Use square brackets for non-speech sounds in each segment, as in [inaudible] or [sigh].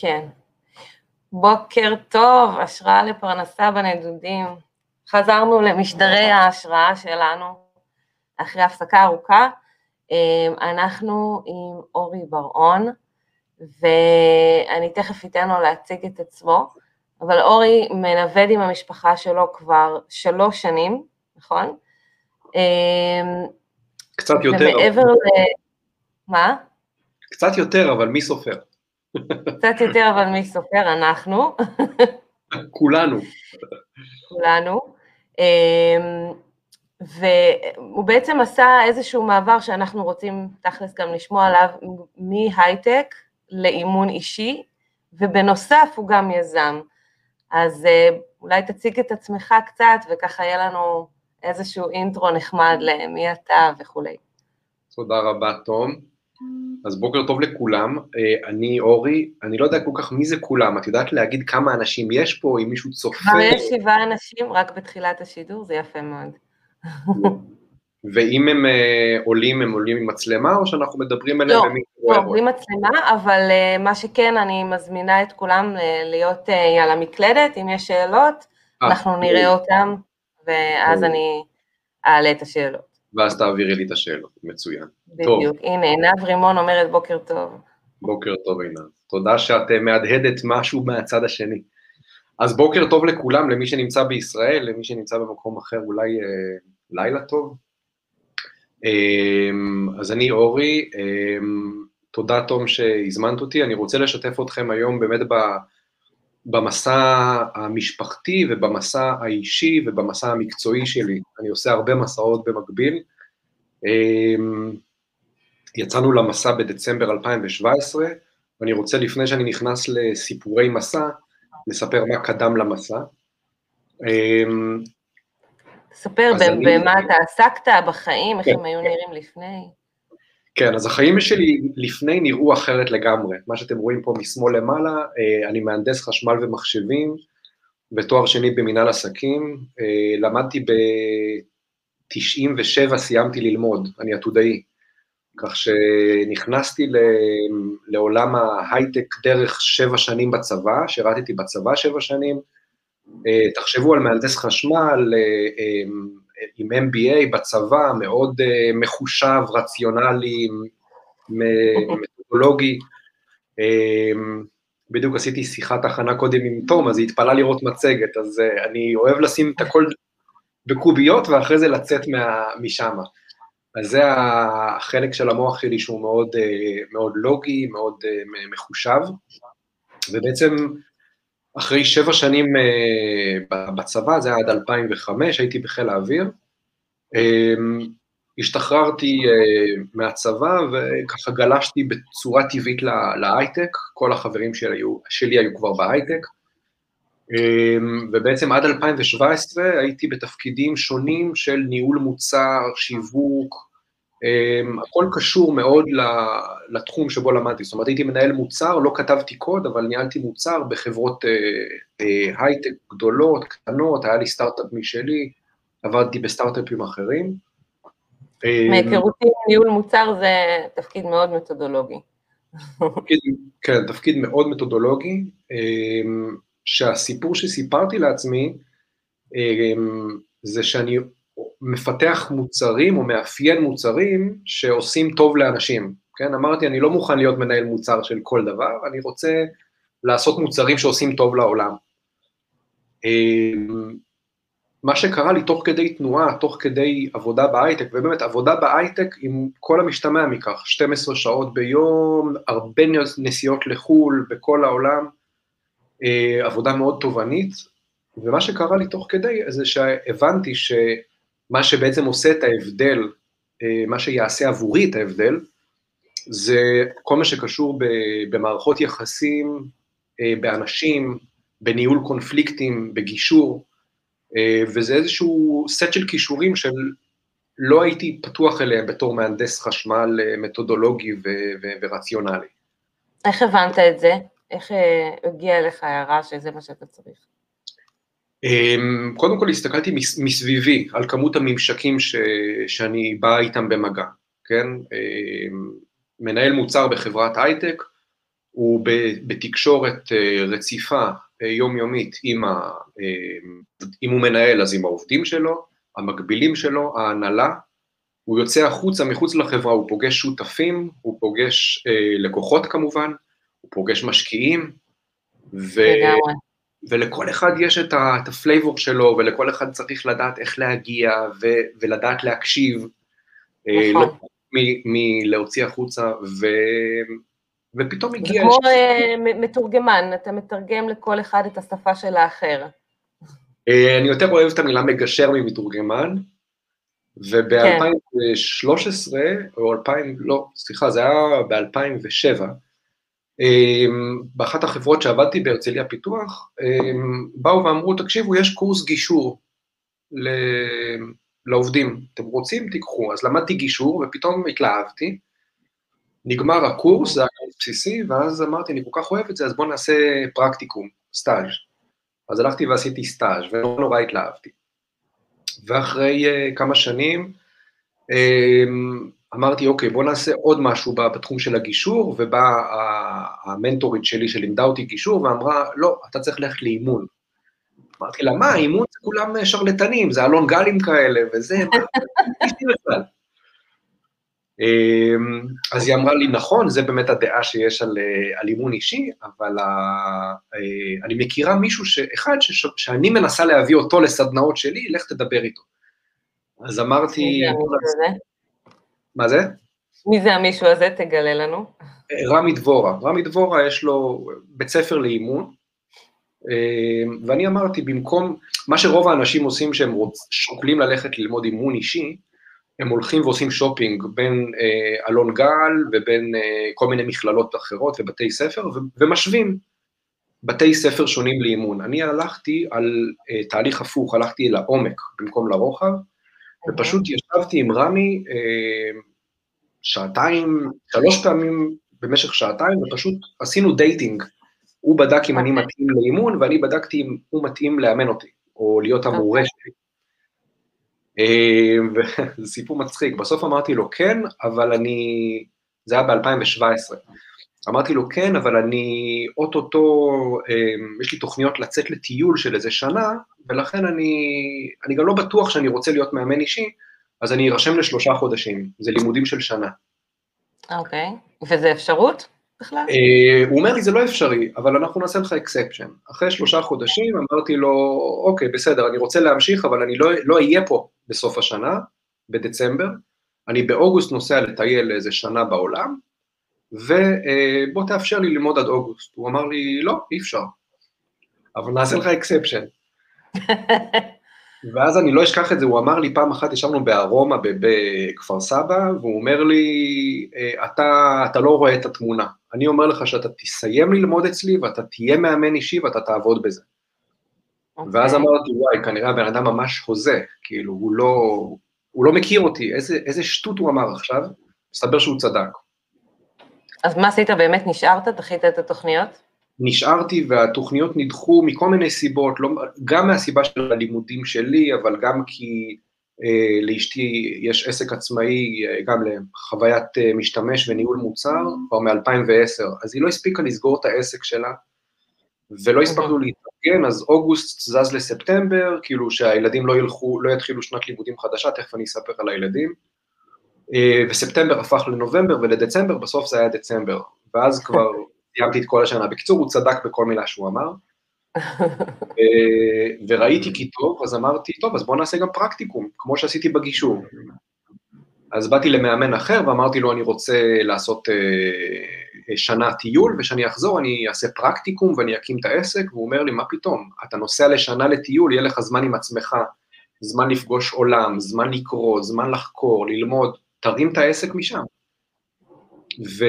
כן. בוקר טוב, השראה לפרנסה בנדודים. חזרנו למשדרי ההשראה שלנו אחרי הפסקה ארוכה. אמ, אנחנו עם אורי בר-און, ואני תכף אתן לו להציג את עצמו, אבל אורי מנווד עם המשפחה שלו כבר שלוש שנים, נכון? אמ, קצת יותר. ומעבר ל... מה? קצת יותר, אבל מי סופר? קצת יותר, אבל מי סופר? אנחנו. כולנו. כולנו. אמ, והוא בעצם עשה איזשהו מעבר שאנחנו רוצים תכלס גם לשמוע עליו, מהייטק לאימון אישי, ובנוסף הוא גם יזם. אז אה, אולי תציג את עצמך קצת, וככה יהיה לנו איזשהו אינטרו נחמד למי אתה וכולי. תודה רבה, תום. אז בוקר טוב לכולם, אה, אני אורי, אני לא יודע כל כך מי זה כולם, את יודעת להגיד כמה אנשים יש פה, אם מישהו צופה? כבר יש? שבעה אנשים? רק בתחילת השידור, זה יפה מאוד. [laughs] ואם הם uh, עולים, הם עולים עם מצלמה, או שאנחנו מדברים עליהם לא, לא, בלי מצלמה, אבל uh, מה שכן, אני מזמינה את כולם להיות על המקלדת, אם יש שאלות, 아, אנחנו נראה אותם, ואז אני אעלה את השאלות. ואז תעבירי לי את השאלות, מצוין. בדיוק. הנה, עינב רימון אומרת בוקר טוב. בוקר טוב עינב, תודה שאת מהדהדת משהו מהצד השני. אז בוקר טוב לכולם, למי שנמצא בישראל, למי שנמצא במקום אחר, אולי אה, לילה טוב. אה, אז אני אורי, אה, תודה תום שהזמנת אותי, אני רוצה לשתף אתכם היום באמת במסע המשפחתי ובמסע האישי ובמסע המקצועי שלי. אני עושה הרבה מסעות במקביל. אה, יצאנו למסע בדצמבר 2017, ואני רוצה לפני שאני נכנס לסיפורי מסע, לספר מה קדם למסע. אמ, ספר במה אתה עסקת בחיים, איך כן, הם היו כן. נראים לפני. כן, אז החיים שלי לפני נראו אחרת לגמרי. מה שאתם רואים פה משמאל למעלה, אה, אני מהנדס חשמל ומחשבים, ותואר שני במנהל עסקים. אה, למדתי ב-97, סיימתי ללמוד, אני עתודאי. כך שנכנסתי לעולם ההייטק דרך שבע שנים בצבא, שירתתי בצבא שבע שנים. אה, תחשבו על מהנדס חשמל אה, אה, עם MBA בצבא, מאוד מחושב, רציונלי, מתודולוגי. בדיוק עשיתי שיחת הכנה קודם עם תום, אז היא התפעלה לראות מצגת, אז אני אוהב לשים את הכל בקוביות ואחרי זה לצאת משם. אז זה החלק של המוח שלי שהוא מאוד, אה, מאוד לוגי, מאוד אה, מחושב, ובעצם אחרי שבע שנים אה, בצבא, זה היה עד 2005, הייתי בחיל האוויר, השתחררתי מהצבא וככה גלשתי בצורה טבעית להייטק, כל החברים שלי היו, שלי היו כבר בהייטק, ובעצם עד 2017 הייתי בתפקידים שונים של ניהול מוצר, שיווק, הכל קשור מאוד לתחום שבו למדתי, זאת אומרת הייתי מנהל מוצר, לא כתבתי קוד, אבל ניהלתי מוצר בחברות uh, uh, הייטק גדולות, קטנות, היה לי סטארט-אפ משלי, עבדתי בסטארט-אפים אחרים. מהיכרותי עם ניהול מוצר זה תפקיד מאוד מתודולוגי. תפקיד, כן, תפקיד מאוד מתודולוגי, um, שהסיפור שסיפרתי לעצמי, זה שאני מפתח מוצרים או מאפיין מוצרים שעושים טוב לאנשים, כן? אמרתי, אני לא מוכן להיות מנהל מוצר של כל דבר, אני רוצה לעשות מוצרים שעושים טוב לעולם. אמ, מה שקרה לי תוך כדי תנועה, תוך כדי עבודה בהייטק, ובאמת עבודה בהייטק עם כל המשתמע מכך, 12 שעות ביום, הרבה נסיעות לחו"ל בכל העולם, אה, עבודה מאוד תובענית, ומה שקרה לי תוך כדי זה שהבנתי ש... מה שבעצם עושה את ההבדל, אה, מה שיעשה עבורי את ההבדל, זה כל מה שקשור במערכות יחסים, אה, באנשים, בניהול קונפליקטים, בגישור, אה, וזה איזשהו סט של כישורים של לא הייתי פתוח אליהם בתור מהנדס חשמל מתודולוגי ו- ו- ורציונלי. איך הבנת את זה? איך הגיעה אליך הערה שזה מה שאתה צריך? אמ, קודם כל הסתכלתי מסביבי על כמות הממשקים ש, שאני בא איתם במגע, כן? אמ, מנהל מוצר בחברת הייטק, הוא בתקשורת רציפה יומיומית עם ה... אם הוא מנהל אז עם העובדים שלו, המקבילים שלו, ההנהלה, הוא יוצא החוצה, מחוץ לחברה, הוא פוגש שותפים, הוא פוגש אה, לקוחות כמובן, הוא פוגש משקיעים, ו... ולכל אחד יש את, ה... את ה flavor שלו, ולכל אחד צריך לדעת איך להגיע, ו... ולדעת להקשיב, אה, נכון. לא מלהוציא החוצה, ו... ופתאום הגיע... זה כמו ש... אה, מתורגמן, אתה מתרגם לכל אחד את השפה של האחר. אה, אני יותר אוהב את המילה מגשר ממתורגמן, וב-2013, כן. או 2000, לא, סליחה, זה היה ב-2007, אמ, באחת החברות שעבדתי בהרצליה פיתוח, אמ, באו ואמרו, תקשיבו, יש קורס גישור לעובדים, אתם רוצים, תיקחו. אז למדתי גישור, ופתאום התלהבתי, נגמר הקורס, זה היה קורס בסיסי, ואז אמרתי, אני כל כך אוהב את זה, אז בואו נעשה פרקטיקום, סטאז'. אז הלכתי ועשיתי סטאז', ונורא התלהבתי. ואחרי uh, כמה שנים um, אמרתי, אוקיי, בוא נעשה עוד משהו בתחום של הגישור, ובאה המנטורית שלי שלימדה אותי גישור, ואמרה, לא, אתה צריך ללכת לאימון. אמרתי לה, מה, אימון זה כולם שרלטנים, זה אלון גלים כאלה, וזה, מה. אמ, אז היא אמרה לי, נכון, זה באמת הדעה שיש על, אה, על אימון אישי, אבל ה, אה, אני מכירה מישהו, אחד ש, שאני מנסה להביא אותו לסדנאות שלי, לך תדבר איתו. אז אמרתי... מי זה המישהו הזה? מה זה? מי זה המישהו הזה? תגלה לנו. רמי דבורה. רמי דבורה יש לו בית ספר לאימון, ואני אמרתי, במקום, מה שרוב האנשים עושים שהם רוצ, שוקלים ללכת ללמוד אימון אישי, הם הולכים ועושים שופינג בין אה, אלון גל ובין אה, כל מיני מכללות אחרות ובתי ספר, ו- ומשווים בתי ספר שונים לאימון. אני הלכתי על אה, תהליך הפוך, הלכתי אל העומק במקום לרוחב, ופשוט ישבתי עם רמי אה, שעתיים, שלוש פעמים במשך שעתיים, ופשוט עשינו dating. הוא בדק אם אני אוקיי. מתאים לאימון, ואני בדקתי אם הוא מתאים לאמן אותי, או להיות המורה אוקיי. שלי. אמ, וזה [laughs] סיפור מצחיק, בסוף אמרתי לו כן, אבל אני, זה היה ב-2017, אמרתי לו כן, אבל אני אוטוטו, אמ, יש לי תוכניות לצאת לטיול של איזה שנה, ולכן אני, אני גם לא בטוח שאני רוצה להיות מאמן אישי, אז אני ארשם לשלושה חודשים, זה לימודים של שנה. okay, okay. וזה אפשרות? בכלל? אה, הוא אומר לי, זה לא אפשרי, אבל אנחנו נעשה לך exception. אחרי שלושה חודשים אמרתי לו, אוקיי, בסדר, אני רוצה להמשיך, אבל אני לא, לא אהיה פה בסוף השנה, בדצמבר, אני באוגוסט נוסע לטייל איזה שנה בעולם, ובוא אה, תאפשר לי ללמוד עד אוגוסט. הוא אמר לי, לא, אי אפשר, אבל נעשה לך exception. [laughs] ואז אני לא אשכח את זה, הוא אמר לי פעם אחת, ישבנו בארומה בכפר סבא, והוא אומר לי, אה, אתה, אתה לא רואה את התמונה. אני אומר לך שאתה תסיים ללמוד אצלי, ואתה תהיה מאמן אישי, ואתה תעבוד בזה. Okay. אוקיי. ואז אמרתי, וואי, כנראה הבן אדם ממש הוזה, כאילו, הוא לא, הוא לא מכיר אותי, איזה, איזה שטות הוא אמר עכשיו, מסתבר שהוא צדק. אז מה עשית, באמת נשארת, דחית את התוכניות? נשארתי והתוכניות נדחו מכל מיני סיבות, לא, גם מהסיבה של הלימודים שלי, אבל גם כי אה, לאשתי יש עסק עצמאי, אה, גם לחוויית אה, משתמש וניהול מוצר, כבר מ-2010, אז היא לא הספיקה לסגור את העסק שלה, ולא הספקנו להתארגן, אז אוגוסט זז לספטמבר, כאילו שהילדים לא ילכו, לא יתחילו שנת לימודים חדשה, תכף אני אספר על הילדים, אה, וספטמבר הפך לנובמבר ולדצמבר, בסוף זה היה דצמבר, ואז כבר סיימתי את כל השנה. בקיצור, הוא צדק בכל מילה שהוא אמר. וראיתי כי טוב, אז אמרתי, טוב, אז בואו נעשה גם פרקטיקום, כמו שעשיתי בגישור. אז באתי למאמן אחר ואמרתי לו, אני רוצה לעשות אה, שנה טיול, וכשאני אחזור אני אעשה פרקטיקום ואני אקים את העסק, והוא אומר לי, מה פתאום, אתה נוסע לשנה לטיול, יהיה לך זמן עם עצמך, זמן לפגוש עולם, זמן לקרוא, זמן לחקור, ללמוד, תרים את העסק משם. ו...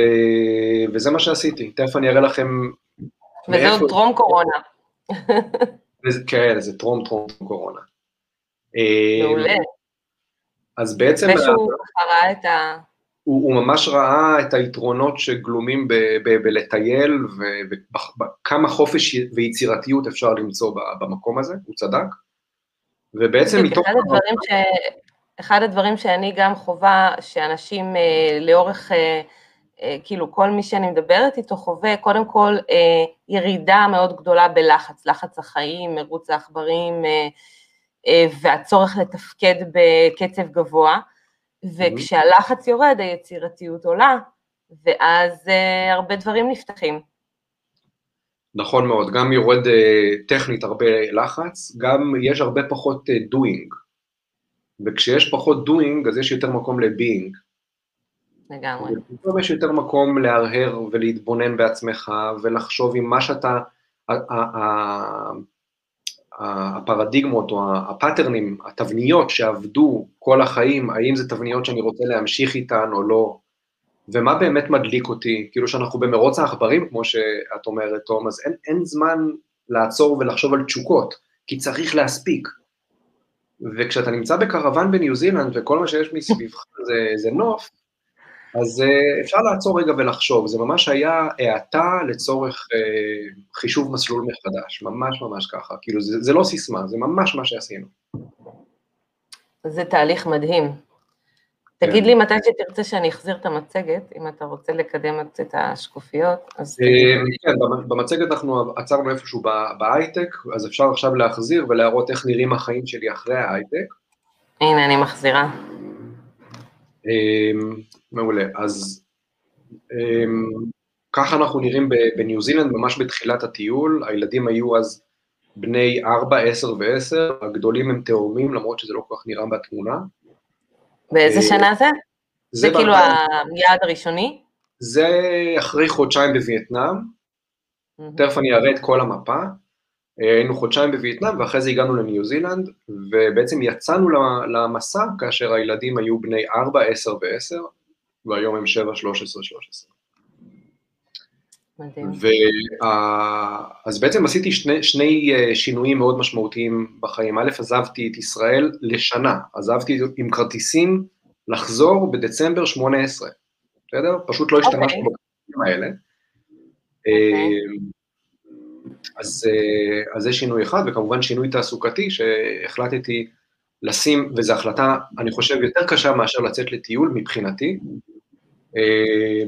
וזה מה שעשיתי, תכף אני אראה לכם... וזה עוד טרום קורונה. כן, זה טרום טרום קורונה. מעולה. אז בעצם... ושהוא ראה את ה... הוא, הוא ממש ראה את היתרונות שגלומים בלטייל וכמה חופש ויצירתיות אפשר למצוא במקום הזה, הוא צדק. ובעצם מתוך... אחד הדברים, ש... אחד הדברים שאני גם חווה, שאנשים אה, לאורך... אה, כאילו כל מי שאני מדברת איתו חווה קודם כל אה, ירידה מאוד גדולה בלחץ, לחץ החיים, מרוץ העכברים אה, אה, והצורך לתפקד בקצב גבוה, וכשהלחץ יורד היצירתיות עולה, ואז אה, הרבה דברים נפתחים. נכון מאוד, גם יורד אה, טכנית הרבה לחץ, גם יש הרבה פחות אה, doing, וכשיש פחות doing אז יש יותר מקום ל-being. לגמרי. ופתאום יש יותר מקום להרהר ולהתבונן בעצמך ולחשוב אם מה שאתה, הפרדיגמות או הפאטרנים, התבניות שעבדו כל החיים, האם זה תבניות שאני רוצה להמשיך איתן או לא, ומה באמת מדליק אותי, כאילו שאנחנו במרוץ העכברים, כמו שאת אומרת, תום, אז אין, אין זמן לעצור ולחשוב על תשוקות, כי צריך להספיק. וכשאתה נמצא בקרוון בניו זילנד וכל מה שיש מסביבך זה, זה נוף, אז uh, אפשר לעצור רגע ולחשוב, זה ממש היה האטה לצורך uh, חישוב מסלול מחדש, ממש ממש ככה, כאילו זה, זה לא סיסמה, זה ממש מה שעשינו. זה תהליך מדהים. תגיד כן. לי מתי שתרצה שאני אחזיר את המצגת, אם אתה רוצה לקדם את השקופיות, אז לי. כן, במצגת אנחנו עצרנו איפשהו בהייטק, אז אפשר עכשיו להחזיר ולהראות איך נראים החיים שלי אחרי ההייטק. הנה, אני מחזירה. אמ, מעולה, אז אמ, ככה אנחנו נראים בניו זילנד, ממש בתחילת הטיול, הילדים היו אז בני 4, 10 ו-10, הגדולים הם תאומים, למרות שזה לא כל כך נראה בתמונה. באיזה אה, שנה זה? זה, זה כאילו היעד הראשוני? זה אחרי חודשיים בווייטנאם, תכף אני אראה את כל המפה. אה, היינו חודשיים בווייטנאם ואחרי זה הגענו לניו זילנד, ובעצם יצאנו למסע כאשר הילדים היו בני 4, 10 ו-10, והיום הם 7, 13, 13. מדהים. אז בעצם עשיתי שני, שני אה, שינויים מאוד משמעותיים בחיים. א', עזבתי את ישראל לשנה, עזבתי עם כרטיסים לחזור בדצמבר 18, בסדר? פשוט לא השתמשתי okay. אוקיי. בכרטיסים האלה. Okay. אז, אה, אז זה שינוי אחד, וכמובן שינוי תעסוקתי שהחלטתי לשים, וזו החלטה, אני חושב, יותר קשה מאשר לצאת לטיול מבחינתי, אה,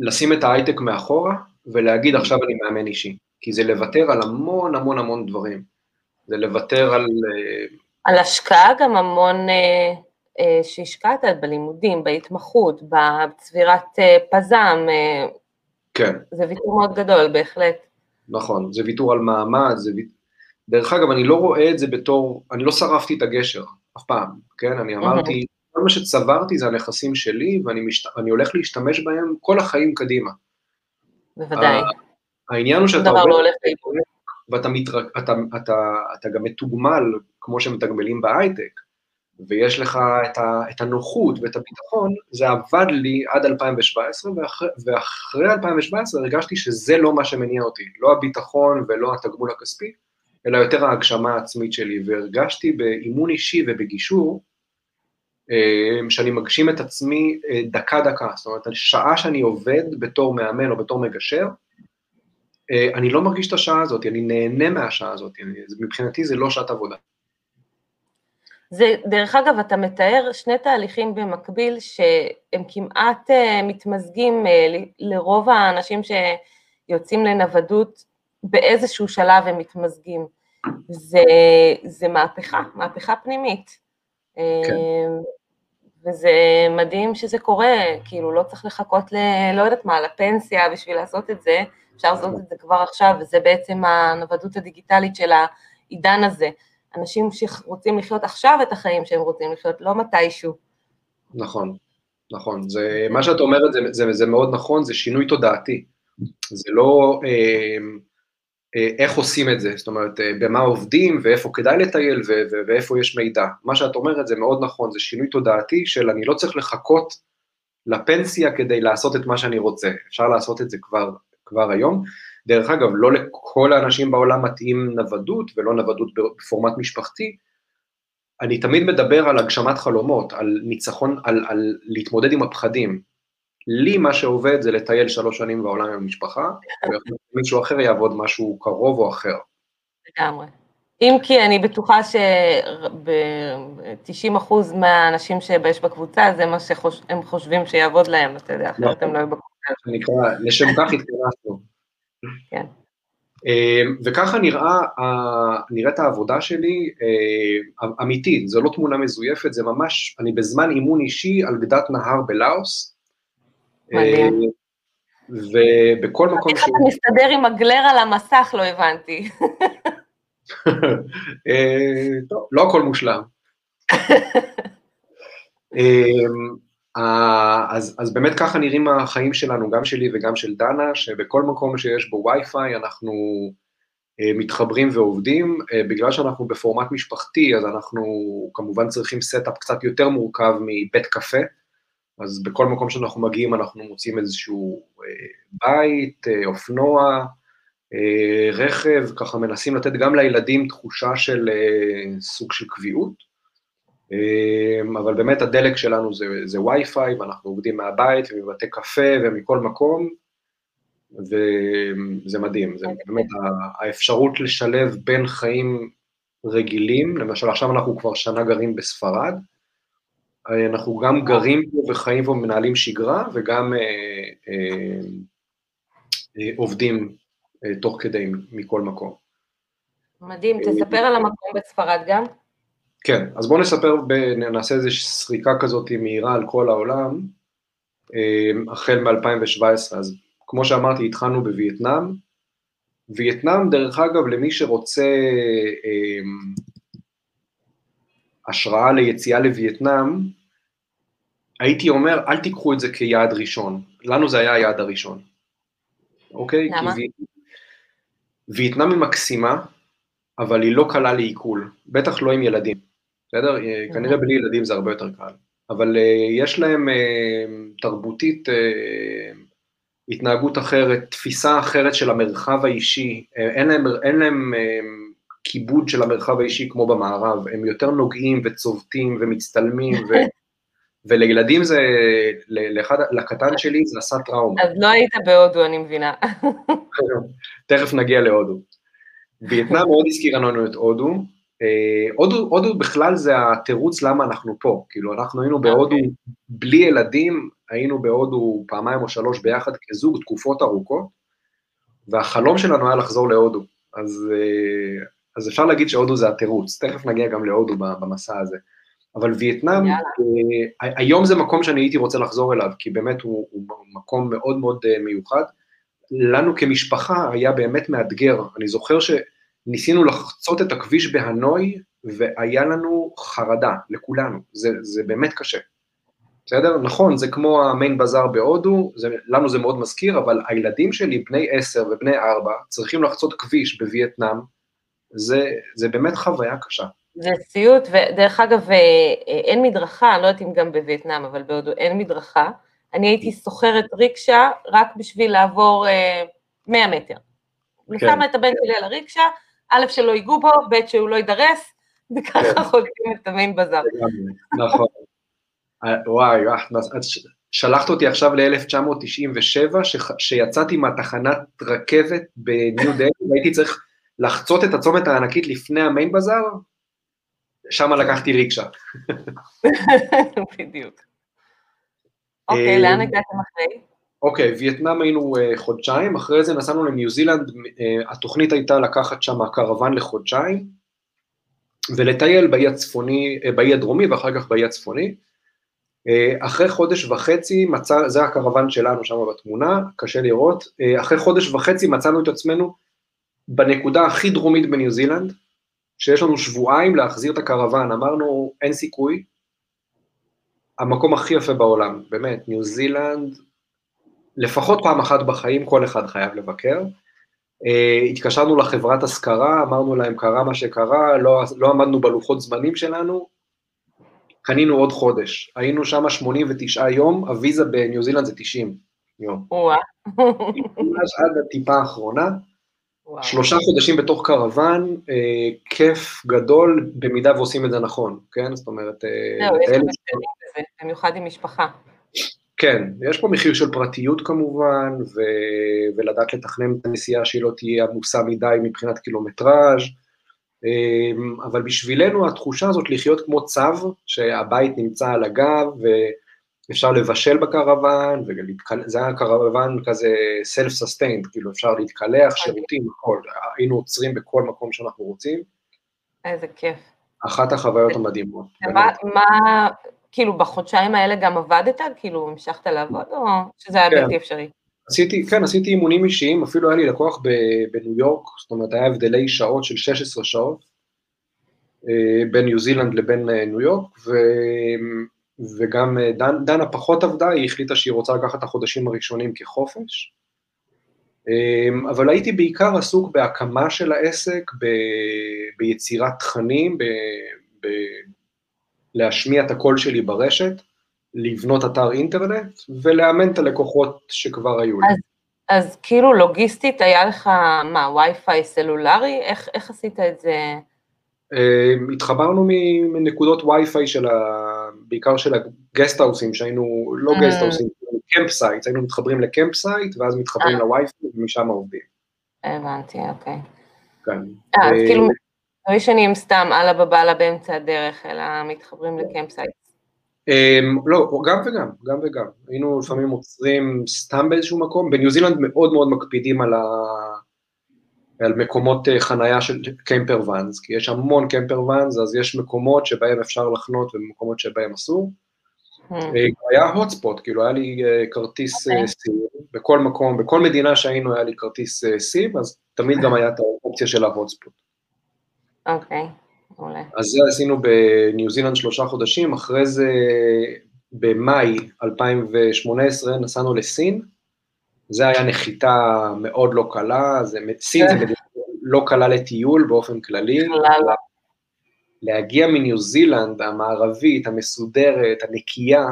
לשים את ההייטק מאחורה ולהגיד עכשיו אני מאמן אישי, כי זה לוותר על המון המון המון דברים, זה לוותר על... אה, על השקעה גם המון שהשקעת בלימודים, בהתמחות, בצבירת פזם, כן. זה ויתור מאוד גדול, בהחלט. נכון, זה ויתור על מעמד, זה ויתור... דרך אגב, אני לא רואה את זה בתור, אני לא שרפתי את הגשר, אף פעם, כן? אני אמרתי, כל מה שצברתי זה הנכסים שלי, ואני משת... הולך להשתמש בהם כל החיים קדימה. בוודאי. העניין הוא שאתה עובד, לא ואתה מתר... אתה, אתה, אתה גם מתוגמל, כמו שמתגמלים בהייטק, ויש לך את, ה, את הנוחות ואת הביטחון, זה עבד לי עד 2017, ואחרי, ואחרי 2017 הרגשתי שזה לא מה שמניע אותי, לא הביטחון ולא התגמול הכספי, אלא יותר ההגשמה העצמית שלי, והרגשתי באימון אישי ובגישור, אה, שאני מגשים את עצמי אה, דקה-דקה, זאת אומרת, שעה שאני עובד בתור מאמן או בתור מגשר, אה, אני לא מרגיש את השעה הזאת, אני נהנה מהשעה הזאת, מבחינתי זה לא שעת עבודה. זה, דרך אגב, אתה מתאר שני תהליכים במקביל שהם כמעט uh, מתמזגים uh, לרוב האנשים שיוצאים לנוודות, באיזשהו שלב הם מתמזגים. זה, זה מהפכה, מהפכה פנימית. כן. Uh, וזה מדהים שזה קורה, כאילו לא צריך לחכות ל... לא יודעת מה, לפנסיה בשביל לעשות את זה, אפשר לעשות את זה כבר עכשיו, וזה בעצם הנוודות הדיגיטלית של העידן הזה. אנשים שרוצים לחיות עכשיו את החיים שהם רוצים לחיות, לא מתישהו. נכון, נכון. זה, מה שאת אומרת זה, זה, זה מאוד נכון, זה שינוי תודעתי. זה לא אה, אה, איך עושים את זה, זאת אומרת, אה, במה עובדים ואיפה כדאי לטייל ו, ו, ואיפה יש מידע. מה שאת אומרת זה מאוד נכון, זה שינוי תודעתי של אני לא צריך לחכות לפנסיה כדי לעשות את מה שאני רוצה, אפשר לעשות את זה כבר, כבר היום. דרך אגב, לא לכל האנשים בעולם מתאים נוודות, ולא נוודות בפורמט משפחתי. אני תמיד מדבר על הגשמת חלומות, על ניצחון, על, על להתמודד עם הפחדים. לי מה שעובד זה לטייל שלוש שנים בעולם עם המשפחה, ומישהו אחר יעבוד משהו קרוב או אחר. לגמרי. אם כי אני בטוחה ב-90% מהאנשים שיש בקבוצה, זה מה שהם חושבים שיעבוד להם, אתה יודע, אחרת הם לא יהיו בקבוצה. נקרא, לשם כך התכנסנו. כן. אמ, וככה נראה, נראית העבודה שלי אה, אמיתית, זו לא תמונה מזויפת, זה ממש, אני בזמן אימון אישי על גדת נהר בלאוס. מדהים. אה, ובכל מקום... איך אתה מסתדר עם הגלר על המסך, לא הבנתי. [laughs] אה, טוב, לא הכל מושלם. [laughs] אז, אז באמת ככה נראים החיים שלנו, גם שלי וגם של דנה, שבכל מקום שיש בו וי-פיי אנחנו אה, מתחברים ועובדים. אה, בגלל שאנחנו בפורמט משפחתי, אז אנחנו כמובן צריכים setup קצת יותר מורכב מבית קפה, אז בכל מקום שאנחנו מגיעים אנחנו מוצאים איזשהו בית, אופנוע, אה, רכב, ככה מנסים לתת גם לילדים תחושה של אה, סוג של קביעות, אה, אבל באמת הדלק שלנו זה, זה וי-פיי, ואנחנו עובדים מהבית ומבתי קפה ומכל מקום, וזה מדהים, זה באמת האפשרות לשלב בין חיים רגילים, למשל עכשיו אנחנו כבר שנה גרים בספרד, אנחנו גם גרים פה וחיים פה ומנהלים שגרה, וגם אה, אה, אה, עובדים אה, תוך כדי מכל מקום. מדהים, תספר על המקום בספרד גם. כן, אז בואו נספר, נעשה איזושהי סריקה כזאת מהירה על כל העולם, אה, החל מ-2017, אז כמו שאמרתי, התחלנו בווייטנאם, וייטנאם, דרך אגב, למי שרוצה אה, השראה ליציאה לווייטנאם, הייתי אומר, אל תיקחו את זה כיעד ראשון. לנו זה היה היעד הראשון. אוקיי? למה? וייטנאם היא מקסימה, אבל היא לא קלה לעיכול, בטח לא עם ילדים, בסדר? אה, כנראה בלי ילדים זה הרבה יותר קל, אבל uh, יש להם uh, תרבותית התנהגות אחרת, תפיסה אחרת של המרחב האישי, אין להם, אין להם כיבוד של המרחב האישי כמו במערב, הם יותר נוגעים וצובטים ומצטלמים, ו... [laughs] ולילדים זה, לאחד, לקטן שלי זה עשה טראומה. אז לא היית בהודו, אני מבינה. [laughs] תכף נגיע להודו. וייטנאם מאוד הזכירה לנו את הודו. אה, הודו, הודו בכלל זה התירוץ למה אנחנו פה, כאילו אנחנו היינו בהודו okay. בלי ילדים, היינו בהודו פעמיים או שלוש ביחד כזוג, תקופות ארוכות, והחלום שלנו היה לחזור להודו, אז, אה, אז אפשר להגיד שהודו זה התירוץ, תכף נגיע גם להודו במסע הזה. אבל וייטנאם, אה, היום זה מקום שאני הייתי רוצה לחזור אליו, כי באמת הוא, הוא מקום מאוד מאוד מיוחד. לנו כמשפחה היה באמת מאתגר, אני זוכר שניסינו לחצות את הכביש בהנוי, והיה לנו חרדה, לכולנו, זה, זה באמת קשה. בסדר? נכון, זה כמו המיין בזאר בהודו, זה, לנו זה מאוד מזכיר, אבל הילדים שלי, בני עשר ובני ארבע, צריכים לחצות כביש בווייטנאם, זה, זה באמת חוויה קשה. זה סיוט, ודרך אגב, אה, אה, אין מדרכה, אני לא יודעת אם גם בווייטנאם, אבל בהודו אין מדרכה. אני הייתי סוחרת ריקשה רק בשביל לעבור 100 אה, מטר. אני כן. שמה את הבן שלי על הריקשה, א', שלא ייגעו בו, ב', שהוא לא יידרס, וככה כן. חולקים את המיין בזאר. נכון. וואי, שלחת אותי עכשיו ל-1997, שיצאתי מהתחנת רכבת בניו דייל, והייתי צריך לחצות את הצומת הענקית לפני המיין בזאר, שם לקחתי ריקשה. [laughs] בדיוק. אוקיי, לאן הגעתם אחרי? אוקיי, וייטנאם היינו uh, חודשיים, אחרי זה נסענו לניו זילנד, uh, התוכנית הייתה לקחת שם קרוון לחודשיים, ולטייל באי הצפוני, uh, באי הדרומי ואחר כך באי הצפוני. Uh, אחרי חודש וחצי מצא, זה הקרוון שלנו שם בתמונה, קשה לראות, uh, אחרי חודש וחצי מצאנו את עצמנו בנקודה הכי דרומית בניו זילנד, שיש לנו שבועיים להחזיר את הקרוון, אמרנו, אין סיכוי, המקום הכי יפה בעולם, באמת, ניו זילנד, לפחות פעם אחת בחיים כל אחד חייב לבקר. Uh, התקשרנו לחברת השכרה, אמרנו להם קרה מה שקרה, לא, לא עמדנו בלוחות זמנים שלנו, קנינו עוד חודש, היינו שם 89 יום, הוויזה בניו זילנד זה 90 יום. וואו. עד הטיפה האחרונה, שלושה חודשים בתוך קרוון, אה, כיף גדול במידה ועושים את זה נכון, כן? זאת אומרת... אה, זהו, יש בזה, במיוחד עם משפחה. כן, יש פה מחיר של פרטיות כמובן, ו... ולדעת לתכנן את הנסיעה שהיא לא תהיה עמוסה מדי מבחינת קילומטראז', אמ, אבל בשבילנו התחושה הזאת לחיות כמו צב, שהבית נמצא על הגב ואפשר לבשל בקרוון, וזה היה קרוון כזה self-sustained, כאילו אפשר להתקלח, שירותים, הכל, היינו עוצרים בכל מקום שאנחנו רוצים. איזה כיף. אחת החוויות המדהימות. מה, מה, כאילו בחודשיים האלה גם עבדת? כאילו המשכת לעבוד או שזה היה כן. בלתי אפשרי? עשיתי, כן, עשיתי אימונים אישיים, אפילו היה לי לקוח בניו יורק, זאת אומרת, היה הבדלי שעות של 16 שעות, אה, בין ניו זילנד לבין אה, ניו יורק, ו, וגם אה, דן, דנה פחות עבדה, היא החליטה שהיא רוצה לקחת את החודשים הראשונים כחופש, אבל הייתי בעיקר עסוק בהקמה של העסק, ב, ביצירת תכנים, ב, ב, להשמיע את הקול שלי ברשת, לבנות אתר אינטרנט ולאמן את הלקוחות שכבר היו לי. אז, אז כאילו לוגיסטית היה לך, מה, וי-פיי סלולרי? איך, איך עשית את זה? אה, התחברנו מנקודות וי-פיי של ה... בעיקר של ה guest house ים, שהיינו, לא mm. guest house ים, camp site, היינו מתחברים ל camp site, ואז מתחברים אה. לווי-פיי ומשם עובדים. הבנתי, אוקיי. כן. אה, אז כאילו, לא ישנים סתם אללה בבאללה באמצע הדרך, אלא מתחברים ל camp site. אמ, לא, גם וגם, גם וגם. היינו לפעמים עוצרים סתם באיזשהו מקום. בניו זילנד מאוד מאוד מקפידים על, ה... על מקומות אה, חנייה של camper vans, כי יש המון camper vans, אז יש מקומות שבהם אפשר לחנות ומקומות שבהם אסור. Hmm. אה, היה hotspot, כאילו היה לי אה, כרטיס okay. סים, בכל מקום, בכל מדינה שהיינו היה לי כרטיס סים, אז תמיד גם היה את האופציה של ה hotspot. אוקיי. מעולה. אז זה עשינו בניו זילנד שלושה חודשים, אחרי זה במאי 2018 נסענו לסין, זה היה נחיתה מאוד לא קלה, זה, סין זה מדינה לא קלה לטיול באופן כללי. להגיע מניו זילנד המערבית, המסודרת, הנקייה,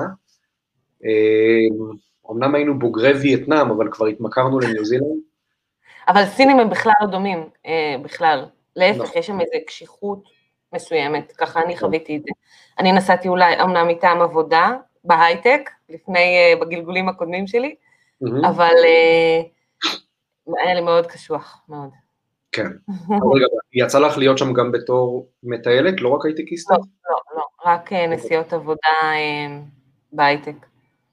אמנם היינו בוגרי וייטנאם, אבל כבר התמכרנו לניו זילנד. אבל סינים הם בכלל לא דומים, אה, בכלל. להפך, נכון. יש שם איזו קשיחות מסוימת, ככה אני נכון. חוויתי את זה. אני נסעתי אולי אמנם מטעם עבודה בהייטק, לפני, uh, בגלגולים הקודמים שלי. אבל uh, היה לי מאוד קשוח, מאוד. כן, [laughs] אבל יצא לך להיות שם גם בתור מטיילת, לא רק הייטקיסטית? לא, לא, לא, רק uh, נסיעות עבודה uh, בהייטק.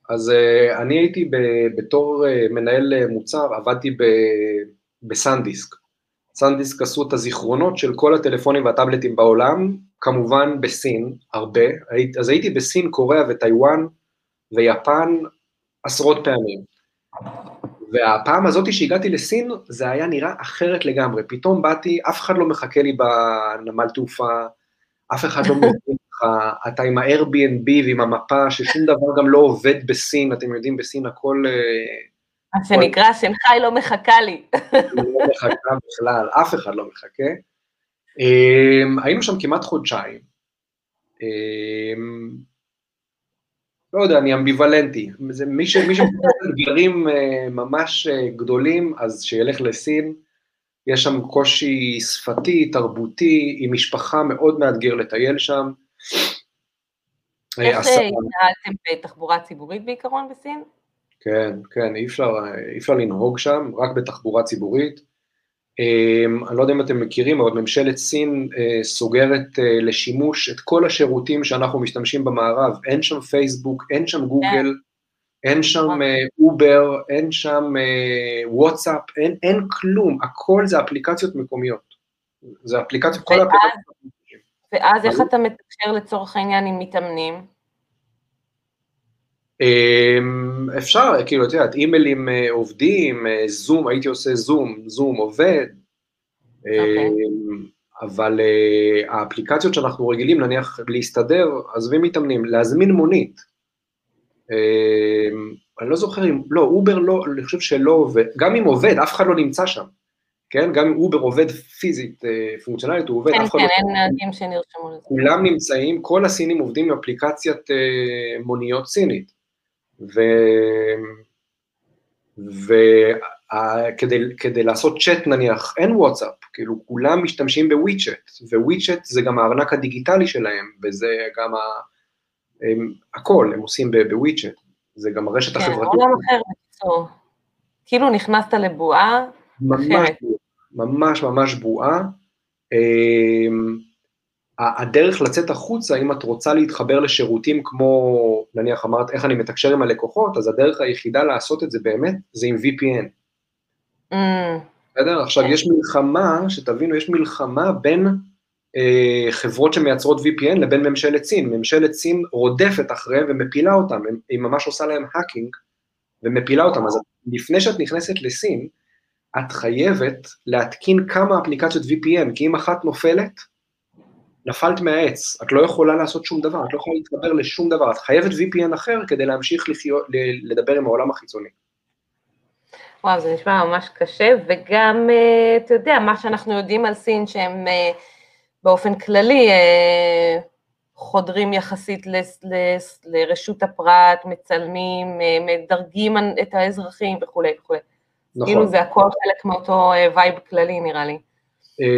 אז uh, אני הייתי בתור uh, מנהל מוצר, עבדתי בסנדיסק. סנדיסק עשו את הזיכרונות של כל הטלפונים והטאבלטים בעולם, כמובן בסין, הרבה, אז הייתי בסין, קוריאה וטיוואן ויפן עשרות פעמים. והפעם הזאת שהגעתי לסין, זה היה נראה אחרת לגמרי. פתאום באתי, אף אחד לא מחכה לי בנמל תעופה, אף אחד לא מבין לך, אתה עם ה-Airbnb ועם המפה, ששום דבר גם לא עובד בסין, אתם יודעים, בסין הכל אה, מה שנקרא, שנגחאי לא מחכה לי. לא מחכה בכלל, אף אחד לא מחכה. אמ, היינו שם כמעט חודשיים. אמ, לא יודע, אני אמביוולנטי. מי שמחפש [laughs] אתגרים אה, ממש אה, גדולים, אז שילך לסין. יש שם קושי שפתי, תרבותי, עם משפחה מאוד מאתגר לטייל שם. איך אה, התנהלתם בתחבורה ציבורית בעיקרון בסין? כן, כן, אי אפשר, אי אפשר לנהוג שם, רק בתחבורה ציבורית. אמ, אני לא יודע אם אתם מכירים, אבל ממשלת סין אה, סוגרת אה, לשימוש את כל השירותים שאנחנו משתמשים במערב, אין שם פייסבוק, אין שם גוגל, אין שם נכון. אה, אובר, אין שם וואטסאפ, אין, אין כלום, הכל זה אפליקציות מקומיות. זה אפליקציות, כל האפליקציות. ואז איך אתה מתקשר לצורך העניין עם מתאמנים? אמ, אפשר, כאילו, את יודעת, אימיילים אה, עובדים, אה, זום, הייתי עושה זום, זום עובד. אוקיי. אמ, אבל אה, האפליקציות שאנחנו רגילים, נניח, להסתדר, עזבי מתאמנים, להזמין מונית. אמ, אני לא זוכר אם, לא, אובר לא, אני חושב שלא עובד, גם אם עובד, אף אחד לא נמצא שם, כן? גם אם אובר עובד פיזית, פונקציונלית, הוא עובד, כן, אף אחד כן, לא... כן, כן, אין נהגים שנרשמו לזה. כולם נמצאים, כל הסינים עובדים עם אפליקציית מוניות סינית. וכדי לעשות צ'אט נניח, אין וואטסאפ, כאילו כולם משתמשים בוויצ'אט, וויצ'אט זה גם הארנק הדיגיטלי שלהם, וזה גם ה... הם, הכל, הם עושים בוויצ'אט, זה גם הרשת כן, החברתית. כן, עולם אחר בקיצור. כאילו נכנסת לבועה ממש, אחרת. ממש ממש בועה, הדרך לצאת החוצה, אם את רוצה להתחבר לשירותים כמו, נניח אמרת, איך אני מתקשר עם הלקוחות, אז הדרך היחידה לעשות את זה באמת, זה עם VPN. Mm. בסדר? עכשיו, יש מלחמה, שתבינו, יש מלחמה בין אה, חברות שמייצרות VPN לבין ממשלת סין. ממשלת סין רודפת אחריהם ומפילה אותם, היא ממש עושה להם האקינג ומפילה אותם. אז לפני שאת נכנסת לסין, את חייבת להתקין כמה אפליקציות VPN, כי אם אחת נופלת, נפלת מהעץ, את לא יכולה לעשות שום דבר, את לא יכולה להתחבר לשום דבר, את חייבת VPN אחר כדי להמשיך לחיות, לדבר עם העולם החיצוני. וואו, זה נשמע ממש קשה, וגם, אה, אתה יודע, מה שאנחנו יודעים על סין, שהם אה, באופן כללי אה, חודרים יחסית לרשות הפרט, מצלמים, מדרגים את האזרחים וכולי וכולי. נכון. כאילו זה הכל חלק מאותו וייב כללי, נראה לי.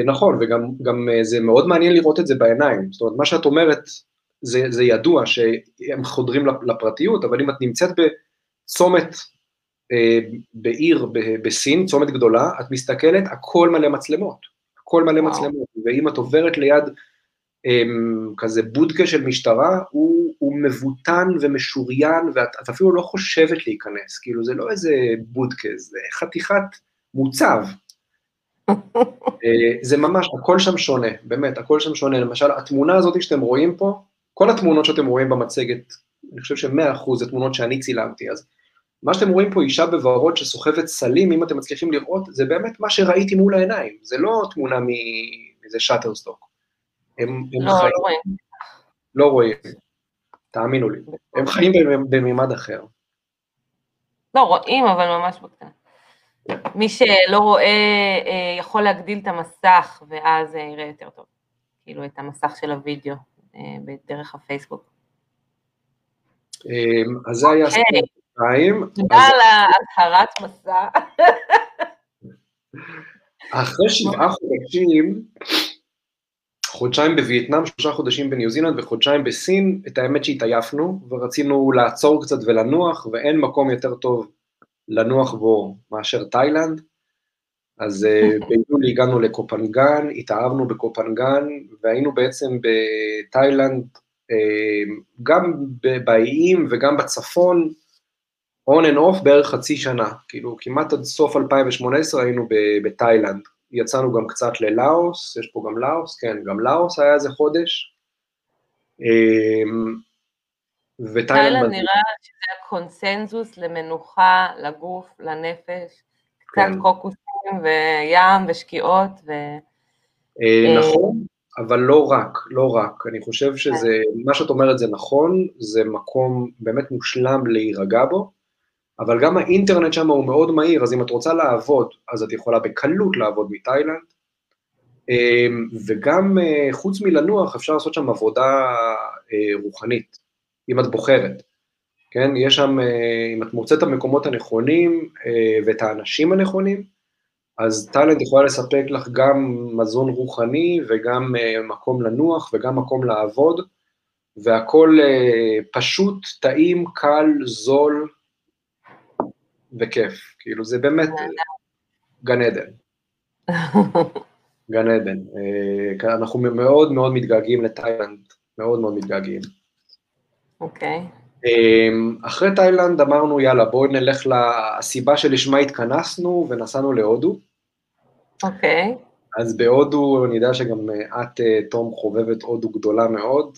נכון, וגם זה מאוד מעניין לראות את זה בעיניים. זאת אומרת, מה שאת אומרת, זה, זה ידוע שהם חודרים לפרטיות, אבל אם את נמצאת בצומת אה, בעיר בסין, צומת גדולה, את מסתכלת, הכל מלא מצלמות, הכל מלא וואו. מצלמות, ואם את עוברת ליד um, כזה בודקה של משטרה, הוא, הוא מבוטן ומשוריין, ואת אפילו לא חושבת להיכנס, כאילו זה לא איזה בודקה, זה חתיכת מוצב. אה, זה ממש, הכל שם שונה, באמת, הכל שם שונה. למשל, התמונה הזאת שאתם רואים פה, כל התמונות שאתם רואים במצגת, אני חושב שמאה אחוז זה תמונות שאני צילמתי, אז מה שאתם רואים פה, אישה בוורוד שסוחבת סלים, אם אתם מצליחים לראות, זה באמת מה שראיתי מול העיניים, זה לא תמונה מאיזה שאטרסטוק. הם, הם לא, חיים... לא רואים. לא רואים, תאמינו לי. הם חיים בממד אחר. לא רואים, אבל ממש בקטנה. מי שלא רואה אה, יכול להגדיל את המסך, ואז אה, יראה יותר טוב. כאילו, את המסך של הוידאו, אה, דרך הפייסבוק. אז זה היה... אוקיי. שתיים. תודה על ההצהרת מסע. אחרי שבעה [laughs] חודשים, חודשיים בווייטנאם, שלושה חודשים בניו זילנד וחודשיים בסין, את האמת שהתעייפנו ורצינו לעצור קצת ולנוח, ואין מקום יותר טוב לנוח בו מאשר תאילנד. אז אה, [laughs] ביולי הגענו לקופנגן, התאהבנו בקופנגן, והיינו בעצם בתאילנד, אה, גם באיים וגם בצפון, on and off בערך חצי שנה, כאילו כמעט עד סוף 2018 היינו בתאילנד, יצאנו גם קצת ללאוס, יש פה גם לאוס, כן, גם לאוס היה איזה חודש. ותאילנד נראה שזה הקונסנזוס למנוחה, לגוף, לנפש, קצת כן. קוקוסים וים ושקיעות ו... אה, אה, נכון, אבל לא רק, לא רק, אני חושב שזה, כן. מה שאת אומרת זה נכון, זה מקום באמת מושלם להירגע בו, אבל גם האינטרנט שם הוא מאוד מהיר, אז אם את רוצה לעבוד, אז את יכולה בקלות לעבוד מתאילנד, אמ, וגם אה, חוץ מלנוח אפשר לעשות שם עבודה אה, רוחנית, אם את בוחרת, כן? יש שם, אה, אם את מוצאת את המקומות הנכונים ואת האנשים הנכונים, אז תאילנד יכולה לספק לך גם מזון רוחני וגם מקום לנוח וגם מקום לעבוד, והכל פשוט, טעים, קל, זול, וכיף, כאילו זה באמת גן עדן. גן עדן. אה, אנחנו מאוד מאוד מתגעגעים לתאילנד, מאוד מאוד מתגעגעים. אוקיי. אמ, אחרי תאילנד אמרנו, יאללה, בואי נלך לסיבה שלשמה התכנסנו ונסענו להודו. אוקיי. אז בהודו, אני יודע שגם אה, את, אה, תום, חובבת הודו גדולה מאוד.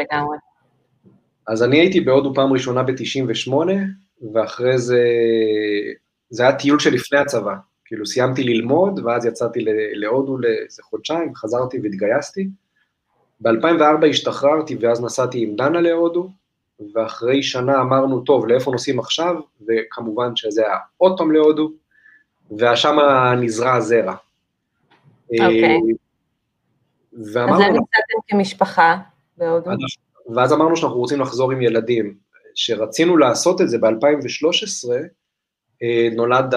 לגמרי. אז אני הייתי בהודו פעם ראשונה ב-98, ואחרי זה, זה היה טיול שלפני הצבא, כאילו סיימתי ללמוד, ואז יצאתי להודו לאיזה חודשיים, חזרתי והתגייסתי. ב-2004 השתחררתי ואז נסעתי עם דנה להודו, ואחרי שנה אמרנו, טוב, לאיפה נוסעים עכשיו? וכמובן שזה היה עוד פעם להודו, ושם נזרע הזרע. אוקיי. אה, אז למה נסעתם כמשפחה בהודו? ואז אמרנו שאנחנו רוצים לחזור עם ילדים. כשרצינו לעשות את זה ב-2013, אה, נולד,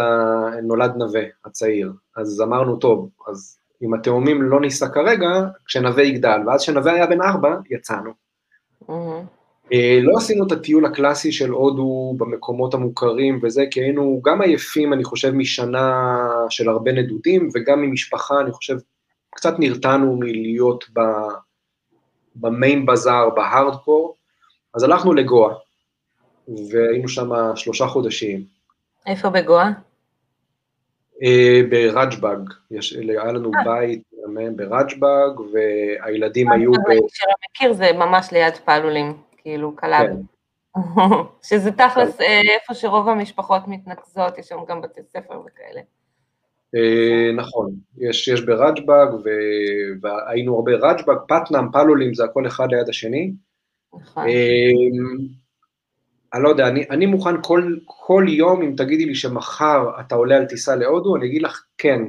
נולד נווה הצעיר. אז אמרנו, טוב, אז אם התאומים לא ניסע כרגע, כשנווה יגדל, ואז כשנווה היה בן ארבע, יצאנו. Mm-hmm. לא עשינו את הטיול הקלאסי של הודו במקומות המוכרים וזה, כי היינו גם עייפים, אני חושב, משנה של הרבה נדודים, וגם ממשפחה, אני חושב, קצת נרתענו מלהיות ב, ב Main Bazaar, ב hardcore, אז הלכנו לגואה, והיינו שם שלושה חודשים. איפה בגואה? אה, בארג'ז', היה לנו אה. בית ברג'בג, והילדים היו ב... מי שלא מכיר, זה ממש ליד פעלולים, כאילו, קלאב. כן. [laughs] שזה תכלס כן. אה, איפה שרוב המשפחות מתנקזות, יש שם גם בתי ספר וכאלה. נכון, יש, יש ברג'בג, והיינו הרבה רג'בג, פטנאם, פלולים, זה הכל אחד ליד השני. נכון. אני לא יודע, אני, אני מוכן כל, כל יום, אם תגידי לי שמחר אתה עולה על טיסה להודו, אני אגיד לך כן,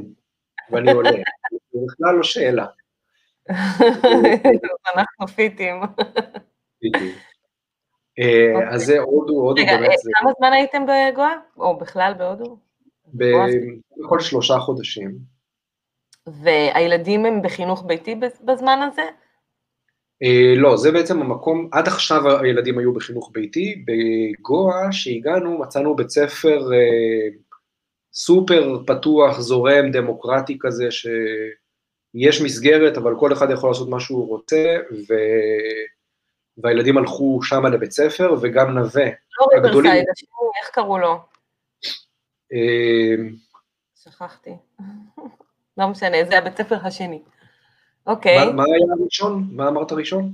ואני עולה. זה בכלל לא שאלה. אנחנו פיטים. אה, אז אוקיי. זה הודו, הודו באמת זה... רגע, כמה זמן הייתם בגואה? או בכלל בהודו? בכל שלושה חודשים. והילדים הם בחינוך ביתי בזמן הזה? אה, לא, זה בעצם המקום, עד עכשיו הילדים היו בחינוך ביתי, בגואה שהגענו מצאנו בית ספר אה, סופר פתוח, זורם, דמוקרטי כזה, שיש מסגרת, אבל כל אחד יכול לעשות מה שהוא רוצה, ו... והילדים הלכו שמה לבית ספר, וגם נווה. לא Riverside, איך קראו לו? אה, שכחתי. לא משנה, זה הבית ספר השני. אוקיי. מה, מה היה הראשון? מה אמרת ראשון?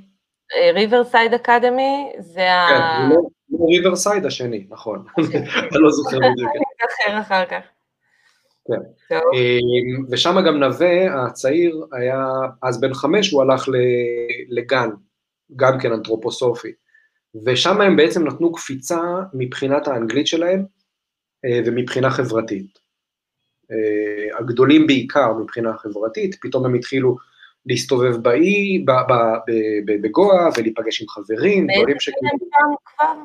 Riverside Academy, זה ה... כן, לא Riverside השני, נכון. [laughs] אתה לא זוכר בדיוק. אני אזכר אחר כך. כן. אמ, ושם גם נווה, הצעיר, היה אז בן חמש, הוא הלך לגן, גם כן אנתרופוסופי. ושם הם בעצם נתנו קפיצה מבחינת האנגלית שלהם אה, ומבחינה חברתית. אה, הגדולים בעיקר מבחינה חברתית, פתאום הם התחילו להסתובב באי, בגואה, ולהיפגש עם חברים, דברים שכאילו... באיזה גיל הם כבר?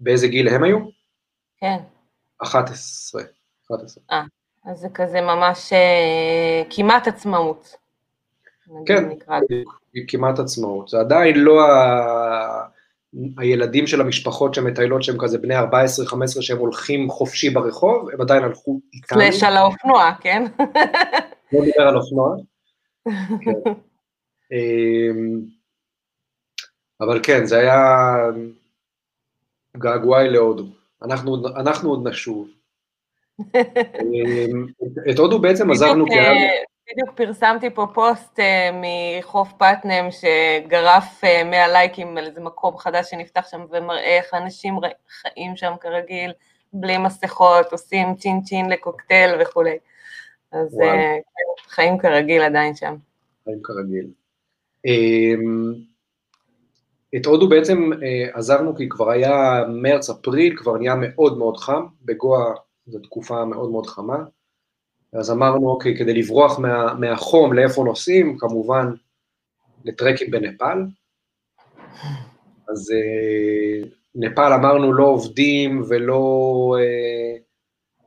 באיזה גיל הם היו? כן. 11. 11. אה, אז זה כזה ממש אה, כמעט עצמאות. כן, כמעט עצמאות. זה עדיין לא ה... הילדים של המשפחות שמטיילות שהם כזה בני 14-15 שהם הולכים חופשי ברחוב, הם עדיין הלכו איתנו. סלש על האופנוע, כן? [laughs] לא מדבר על אופנוע. כן. אמ, אבל כן, זה היה געגועי להודו. אנחנו, אנחנו עוד נשוב. אמ, את הודו בעצם עזרנו כי... בדיוק פרסמתי פה פוסט uh, מחוף פטנם שגרף uh, 100 לייקים על איזה מקום חדש שנפתח שם ומראה איך אנשים חיים שם כרגיל, בלי מסכות, עושים צ'ין צ'ין לקוקטייל וכולי. אז uh, חיים כרגיל עדיין שם. חיים כרגיל. אמ, את הודו בעצם אה, עזרנו כי כבר היה מרץ-אפריל, כבר נהיה מאוד מאוד חם, בגואה זו תקופה מאוד מאוד חמה, אז אמרנו, אוקיי, כדי לברוח מה, מהחום, לאיפה נוסעים? כמובן, לטרקים בנפאל. אז אה, נפאל אמרנו לא עובדים ולא אה, אה,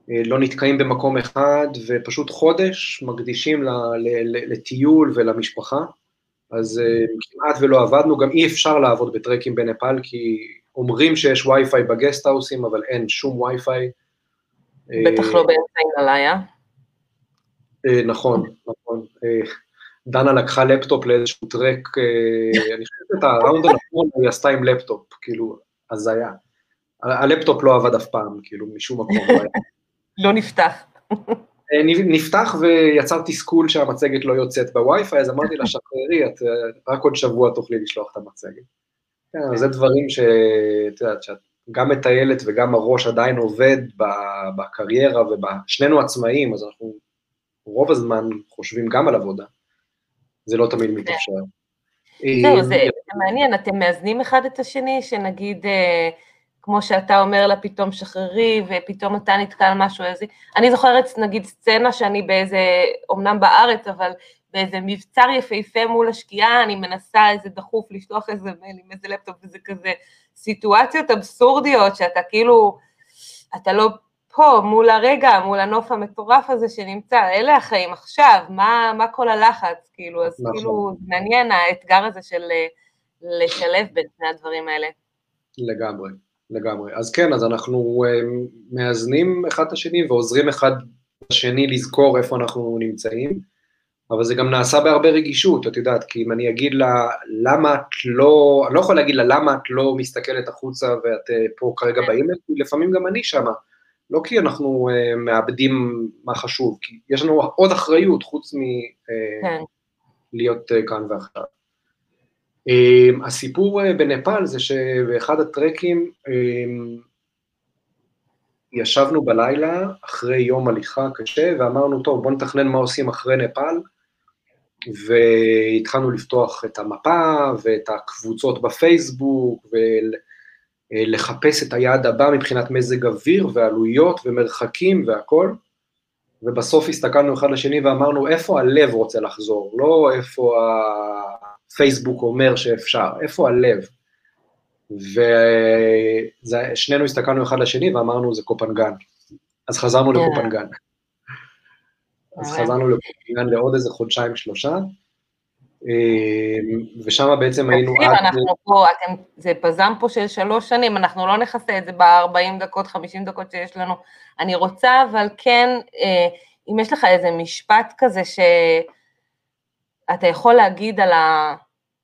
לא נתקעים במקום אחד, ופשוט חודש מקדישים לטיול ולמשפחה. אז אה, כמעט ולא עבדנו, גם אי אפשר לעבוד בטרקים בנפאל, כי אומרים שיש Wi-Fi ב guest house ים, אבל אין שום וי-פיי. בטח לא באמצע. אה, נכון, נכון. דנה לקחה לפטופ לאיזשהו טרק, [laughs] אני חושב את ה round הנכון היא עשתה עם לפטופ, כאילו, הזיה. הלפטופ לא עבד אף פעם, כאילו, משום מקום. לא, נפתח. נפתח ויצר תסכול שהמצגת לא יוצאת בווי-פיי, אז אמרתי לה, שחררי, את רק עוד שבוע תוכלי לשלוח את המצגת. כן, זה דברים שאת יודעת, שאת גם מטיילת וגם הראש עדיין עובד בקריירה, ושנינו עצמאים, אז אנחנו רוב הזמן חושבים גם על עבודה. זה לא תמיד מתאפשר. זהו, זה מעניין, אתם מאזנים אחד את השני, שנגיד... כמו שאתה אומר לה, פתאום שחררי, ופתאום אתה נתקע על משהו איזה... אני זוכרת, נגיד, סצנה שאני באיזה, אמנם בארץ, אבל באיזה מבצר יפהפה מול השקיעה, אני מנסה איזה דחוף לשלוח איזה מייל עם איזה לפטופ, וזה כזה סיטואציות אבסורדיות, שאתה כאילו, אתה לא פה, מול הרגע, מול הנוף המטורף הזה שנמצא, אלה החיים עכשיו, מה, מה כל הלחץ, כאילו, אז נכון. כאילו, מעניין האתגר הזה של לשלב בין שני הדברים האלה. לגמרי. לגמרי. אז כן, אז אנחנו uh, מאזנים אחד את השני ועוזרים אחד לשני לזכור איפה אנחנו נמצאים. אבל זה גם נעשה בהרבה רגישות, את יודעת, כי אם אני אגיד לה, למה את לא, אני לא יכול להגיד לה, למה את לא מסתכלת החוצה ואת אה, פה כרגע באימייל, כי לפעמים גם אני שמה, לא כי אנחנו uh, מאבדים מה חשוב, כי יש לנו עוד אחריות חוץ מלהיות uh, כן. uh, כאן ועכשיו. Um, הסיפור uh, בנפאל זה שבאחד הטרקים um, ישבנו בלילה אחרי יום הליכה קשה ואמרנו, טוב, בואו נתכנן מה עושים אחרי נפאל, והתחלנו לפתוח את המפה ואת הקבוצות בפייסבוק ולחפש את היעד הבא מבחינת מזג אוויר ועלויות ומרחקים והכל, ובסוף הסתכלנו אחד לשני ואמרנו איפה הלב רוצה לחזור, לא איפה הפייסבוק אומר שאפשר, איפה הלב. ושנינו הסתכלנו אחד לשני ואמרנו זה קופנגן, אז חזרנו yeah. כן. לקופנגן. אז חזרנו לקופנגן לעוד איזה חודשיים שלושה, אמ, ושם בעצם היינו עד... אנחנו פה, אתם, זה פזם פה של שלוש שנים, אנחנו לא נכסה את זה ב-40 דקות, 50 דקות שיש לנו. אני רוצה, אבל כן, אה, אם יש לך איזה משפט כזה שאתה יכול להגיד על, ה,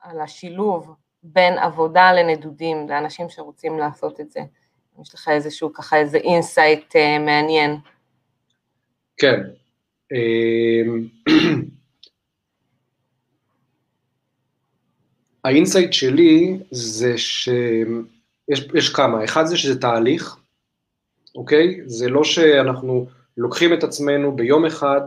על השילוב בין עבודה לנדודים, לאנשים שרוצים לעשות את זה. יש לך איזשהו ככה איזה insight uh, מעניין. כן. אמ, [clears throat] ה insight שלי זה שיש יש כמה, אחד זה שזה תהליך, אוקיי? זה לא שאנחנו לוקחים את עצמנו ביום אחד,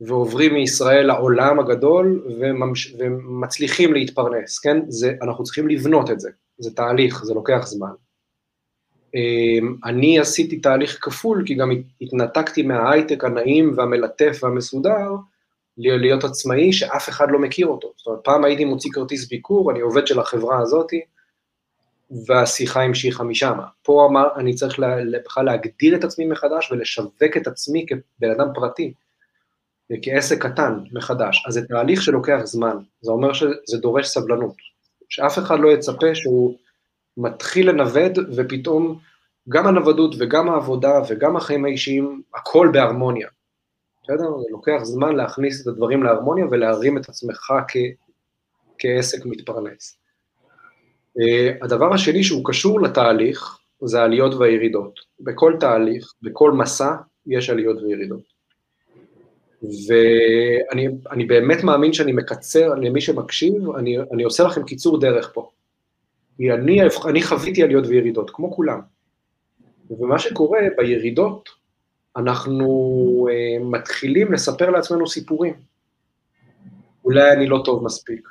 ועוברים מישראל לעולם הגדול וממש... ומצליחים להתפרנס, כן? זה, אנחנו צריכים לבנות את זה, זה תהליך, זה לוקח זמן. אמ, אני עשיתי תהליך כפול, כי גם התנתקתי מההייטק הנעים והמלטף והמסודר, להיות עצמאי שאף אחד לא מכיר אותו. זאת אומרת, פעם הייתי מוציא כרטיס ביקור, אני עובד של החברה הזאתי, והשיחה המשיכה משם. פה אמר, אני צריך בכלל להגדיר את עצמי מחדש ולשווק את עצמי כבן אדם פרטי. כעסק קטן מחדש, אז זה תהליך שלוקח זמן, זה אומר שזה דורש סבלנות, שאף אחד לא יצפה שהוא מתחיל לנווד ופתאום גם הנוודות וגם העבודה וגם החיים האישיים, הכל בהרמוניה, בסדר? זה לוקח זמן להכניס את הדברים להרמוניה ולהרים את עצמך כ, כעסק מתפרנס. Uh, הדבר השני שהוא קשור לתהליך, זה העליות והירידות. בכל תהליך, בכל מסע, יש עליות וירידות. ואני באמת מאמין שאני מקצר למי שמקשיב, אני, אני עושה לכם קיצור דרך פה. כי אני, אני חוויתי עליות וירידות, כמו כולם. ומה שקורה בירידות, אנחנו uh, מתחילים לספר לעצמנו סיפורים. אולי אני לא טוב מספיק,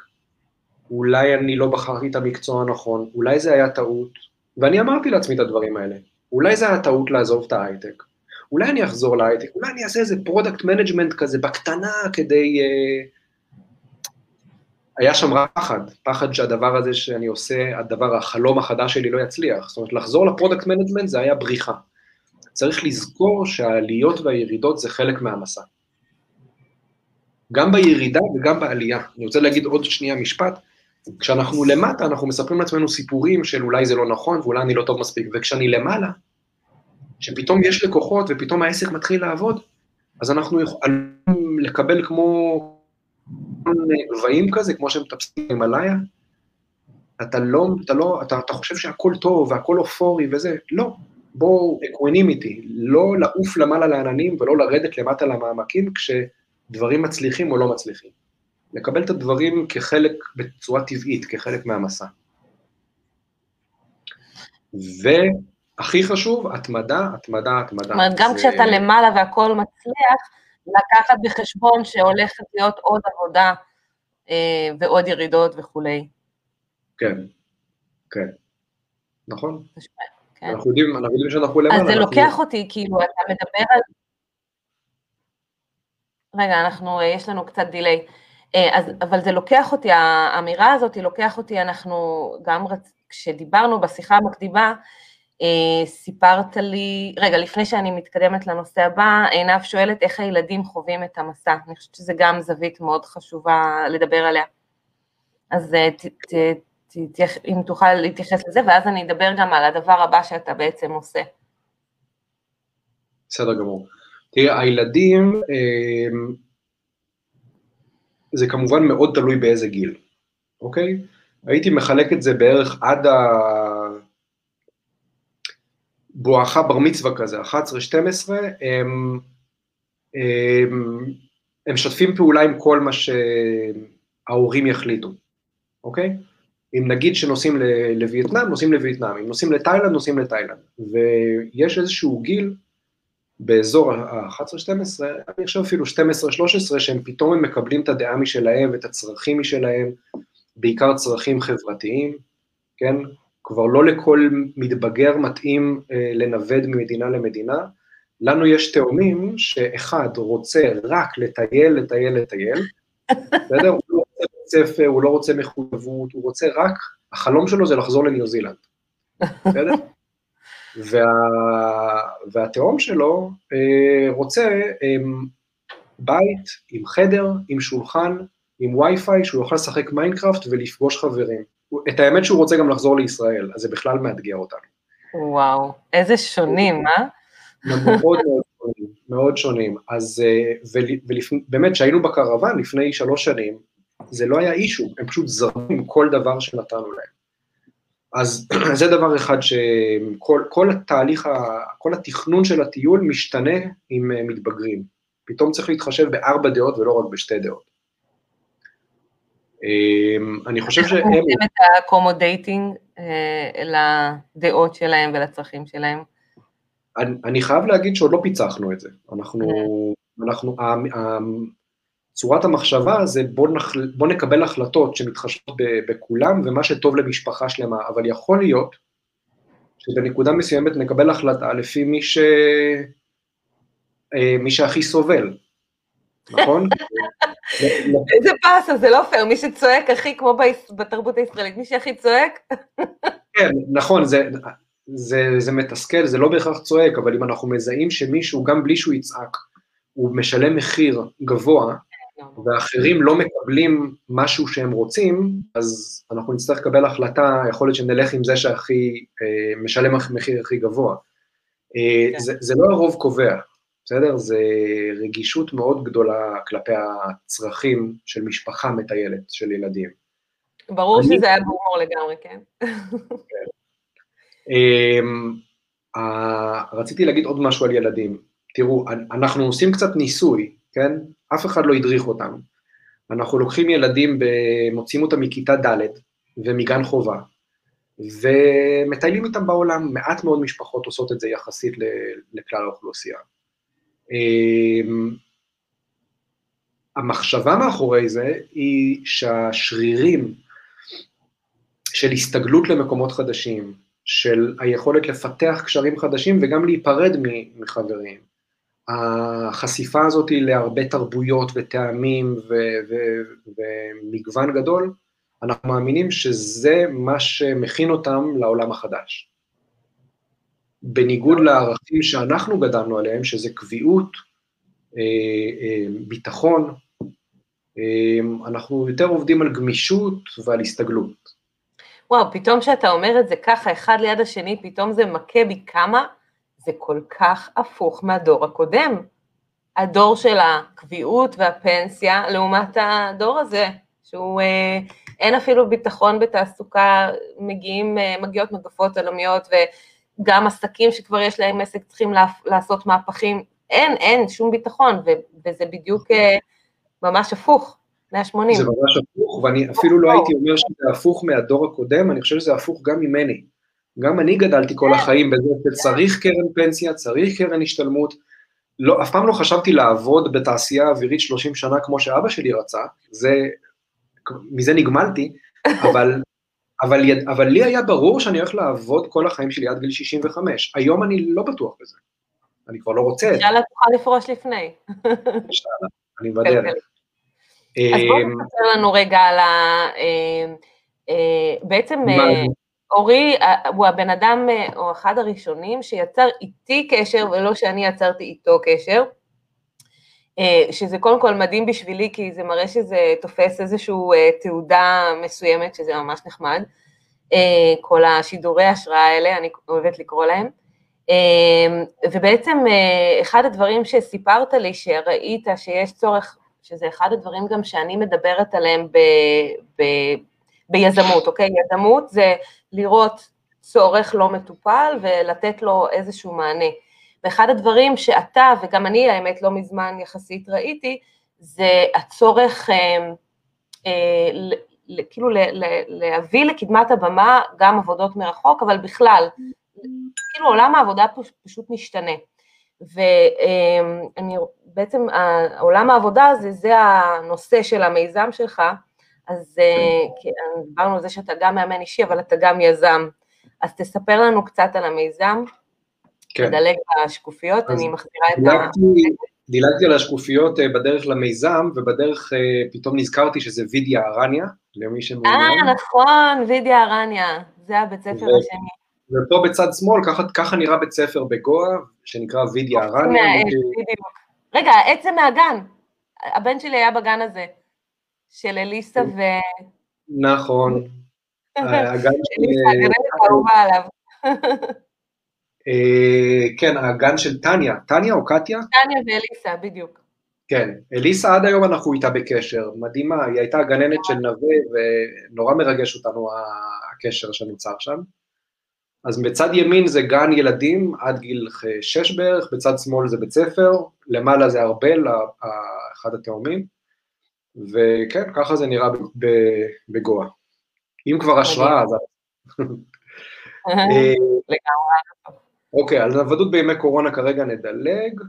אולי אני לא בחרתי את המקצוע הנכון, אולי זה היה טעות, ואני אמרתי לעצמי את הדברים האלה. אולי זה היה טעות לעזוב את ההייטק, אולי אני אחזור להייטק, אולי אני אעשה איזה product management כזה בקטנה כדי... Uh, היה שם פחד, פחד שהדבר הזה שאני עושה, הדבר, החלום החדש שלי לא יצליח. זאת אומרת, לחזור ל product management זה היה בריחה. צריך לזכור שהעליות והירידות זה חלק מהמסע. גם בירידה וגם בעלייה. אני רוצה להגיד עוד שנייה משפט, כשאנחנו למטה, אנחנו מספרים לעצמנו סיפורים של אולי זה לא נכון ואולי אני לא טוב מספיק, וכשאני למעלה, שפתאום יש לקוחות ופתאום העסק מתחיל לעבוד, אז אנחנו יכולים לקבל כמו גבהים כזה, כמו שהם מטפסים הימאליה, אתה לא, אתה לא, אתה, אתה חושב שהכל טוב והכל אופורי וזה, לא, בואו equanimity, לא לעוף למעלה לעננים ולא לרדת למטה למעמקים כשדברים מצליחים או לא מצליחים. לקבל את הדברים כחלק, בצורה טבעית, כחלק מהמסע. ו... הכי חשוב, התמדה, התמדה, התמדה. זאת אומרת, גם זה... כשאתה למעלה והכל מצליח, לקחת בחשבון שהולכת להיות עוד עבודה אה, ועוד ירידות וכולי. כן, כן, נכון. כן. אנחנו יודעים, אנחנו יודעים שאנחנו למעלה. אז זה אנחנו... לוקח אותי, כאילו, אתה מדבר על... רגע, אנחנו, אה, יש לנו קצת דיליי. אה, אז, אבל זה לוקח אותי, האמירה הזאת היא לוקח אותי, אנחנו גם, רצ... כשדיברנו בשיחה המקדימה, סיפרת לי, רגע, לפני שאני מתקדמת לנושא הבא, עינב שואלת איך הילדים חווים את המסע, אני חושבת שזה גם זווית מאוד חשובה לדבר עליה. אז אה, ת, ת, ת, ת, אם תוכל להתייחס לזה, ואז אני אדבר גם על הדבר הבא שאתה בעצם עושה. בסדר גמור. תראה, הילדים, אה, זה כמובן מאוד תלוי באיזה גיל, אוקיי? הייתי מחלק את זה בערך עד ה... בואכה בר מצווה כזה, 11-12, הם, הם, הם משתפים פעולה עם כל מה שההורים יחליטו, אוקיי? אם נגיד שנוסעים לווייטנאם, נוסעים לווייטנאם, אם נוסעים לתאילנד, נוסעים לתאילנד, ויש איזשהו גיל באזור ה-11-12, אני חושב אפילו 12-13, שהם פתאום הם מקבלים את הדעה משלהם ואת הצרכים משלהם, בעיקר צרכים חברתיים, כן? כבר לא לכל מתבגר מתאים אה, לנווד ממדינה למדינה. לנו יש תאומים שאחד רוצה רק לטייל, לטייל, לטייל, [laughs] בסדר? הוא לא רוצה בית ספר, הוא לא רוצה מחויבות, הוא רוצה רק, החלום שלו זה לחזור לניו זילנד, בסדר? [laughs] וה, והתאום שלו אה, רוצה אה, בית עם חדר, עם שולחן, עם וי-פיי, שהוא יוכל לשחק Minecraft ולפגוש חברים. את האמת שהוא רוצה גם לחזור לישראל, אז זה בכלל מאתגר אותנו. וואו, איזה שונים, אה? מאוד מאוד שונים, מאוד שונים. אז באמת, כשהיינו בקרוון לפני שלוש שנים, זה לא היה issue, הם פשוט זרמו עם כל דבר שנתנו להם. אז [clears throat] זה דבר אחד שכל כל התהליך, כל התכנון של הטיול משתנה עם אה, מתבגרים. פתאום צריך להתחשב בארבע דעות ולא רק בשתי דעות. אמ, אני חושב שהם... איך עושים את ה accommodating אה, לדעות שלהם ולצרכים שלהם? אני, אני חייב להגיד שעוד לא פיצחנו את זה. אנחנו, mm. אנחנו, צורת המחשבה זה בוא, נחל, בוא נקבל החלטות שמתחשבות בכולם ומה שטוב למשפחה שלמה, אבל יכול להיות שבנקודה מסוימת נקבל החלטה לפי מי, ש... אה, מי שהכי סובל, נכון? איזה באסה, זה לא פייר, מי שצועק הכי, כמו בתרבות הישראלית, מי שהכי צועק. כן, נכון, זה, זה, זה מתסכל, זה לא בהכרח צועק, אבל אם אנחנו מזהים שמישהו, גם בלי שהוא יצעק, הוא משלם מחיר גבוה, ואחרים לא מקבלים משהו שהם רוצים, אז אנחנו נצטרך לקבל החלטה, יכול להיות שנלך עם זה שהכי, אה, משלם המחיר הכי גבוה. אה, כן. זה, זה לא הרוב קובע, בסדר? זה רגישות מאוד גדולה כלפי הצרכים של משפחה מטיילת, של ילדים. ברור אני... שזה היה בהומור לגמרי, כן. כן. Um, רציתי להגיד עוד משהו על ילדים. תראו, אנחנו עושים קצת ניסוי, כן? אף אחד לא הדריך אותנו. אנחנו לוקחים ילדים, מוציאים אותם מכיתה ד' ומגן חובה, ומטיילים איתם בעולם. מעט מאוד משפחות עושות את זה יחסית לכלל האוכלוסייה. אמ, המחשבה מאחורי זה היא שהשרירים של הסתגלות למקומות חדשים, של היכולת לפתח קשרים חדשים וגם להיפרד מחברים, החשיפה הזאת היא להרבה תרבויות וטעמים ומגוון גדול, אנחנו מאמינים שזה מה שמכין אותם לעולם החדש. בניגוד לערכים שאנחנו גדלנו עליהם, שזה קביעות, אה, אה, ביטחון, אה, אנחנו יותר עובדים על גמישות ועל הסתגלות. וואו, פתאום כשאתה אומר את זה ככה, אחד ליד השני, פתאום זה מכה בי כמה זה כל כך הפוך מהדור הקודם. הדור של הקביעות והפנסיה, לעומת הדור הזה, שהוא, אה, אין אפילו ביטחון בתעסוקה, מגיעים, אה, מגיעות מגפות עולמיות, וגם עסקים שכבר יש להם עסק צריכים לעשות מהפכים, אין, אין שום ביטחון, וזה בדיוק אה, ממש הפוך. 180. זה ממש הפוך, ואני אפילו לא הייתי אומר שזה הפוך מהדור הקודם, אני חושב שזה הפוך גם ממני. גם אני גדלתי כל כן. החיים בזה שצריך קרן פנסיה, צריך קרן השתלמות. לא, אף פעם לא חשבתי לעבוד בתעשייה אווירית 30 שנה כמו שאבא שלי רצה, זה, מזה נגמלתי, אבל, אבל, אבל לי היה ברור שאני הולך לעבוד כל החיים שלי עד גיל 65. היום אני לא בטוח בזה. אני כבר לא רוצה את זה. יאללה, תוכל לפרוש לפני. יאללה, אני בדרך. אז בואו אמ, תספר לנו רגע על ה... אה, אה, בעצם... אורי הוא הבן אדם, או אחד הראשונים, שיצר איתי קשר ולא שאני יצרתי איתו קשר, אה, שזה קודם כל מדהים בשבילי, כי זה מראה שזה תופס איזושהי אה, תעודה מסוימת, שזה ממש נחמד, אה, כל השידורי השראה האלה, אני אוהבת לקרוא להם. ובעצם אחד הדברים שסיפרת לי, שראית שיש צורך שזה אחד הדברים גם שאני מדברת עליהם ב, ב, ביזמות, אוקיי? יזמות זה לראות צורך לא מטופל ולתת לו איזשהו מענה. ואחד הדברים שאתה, וגם אני האמת לא מזמן יחסית ראיתי, זה הצורך אה, אה, כאילו להביא לקדמת הבמה גם עבודות מרחוק, אבל בכלל, כאילו עולם העבודה פשוט משתנה. ובעצם עולם העבודה הזה, זה הנושא של המיזם שלך, אז כן. דיברנו על זה שאתה גם מאמן אישי, אבל אתה גם יזם. אז תספר לנו קצת על המיזם, כן. תדלג לשקופיות, אני מחזירה את ה... דילגתי על השקופיות אה, בדרך למיזם, ובדרך אה, פתאום נזכרתי שזה וידיה ארניה, למי שמעוניין. אה, נכון, וידיה ארניה, זה הבית ספר ו... השני. ופה בצד שמאל, ככה, ככה נראה בית ספר בגואה, שנקרא וידיה ארניה. רגע, העצם מהגן, הבן שלי היה בגן הזה, של אליסה ו... נכון. [laughs] הגן של... אליסה, הגננת האהובה עליו. [laughs] אה, כן, הגן של טניה, טניה או קטיה? טניה ואליסה, בדיוק. כן, אליסה עד היום אנחנו איתה בקשר, מדהימה, היא הייתה הגננת של נווה ונורא מרגש אותנו הקשר שנוצר שם. אז בצד ימין זה גן ילדים עד גיל שש בערך, בצד שמאל זה בית ספר, למעלה זה ארבל, אחד התאומים, וכן, ככה זה נראה בגואה. אם כבר השראה, אז... [laughs] [laughs] לגמרי. אוקיי, על עבדות בימי קורונה כרגע נדלג.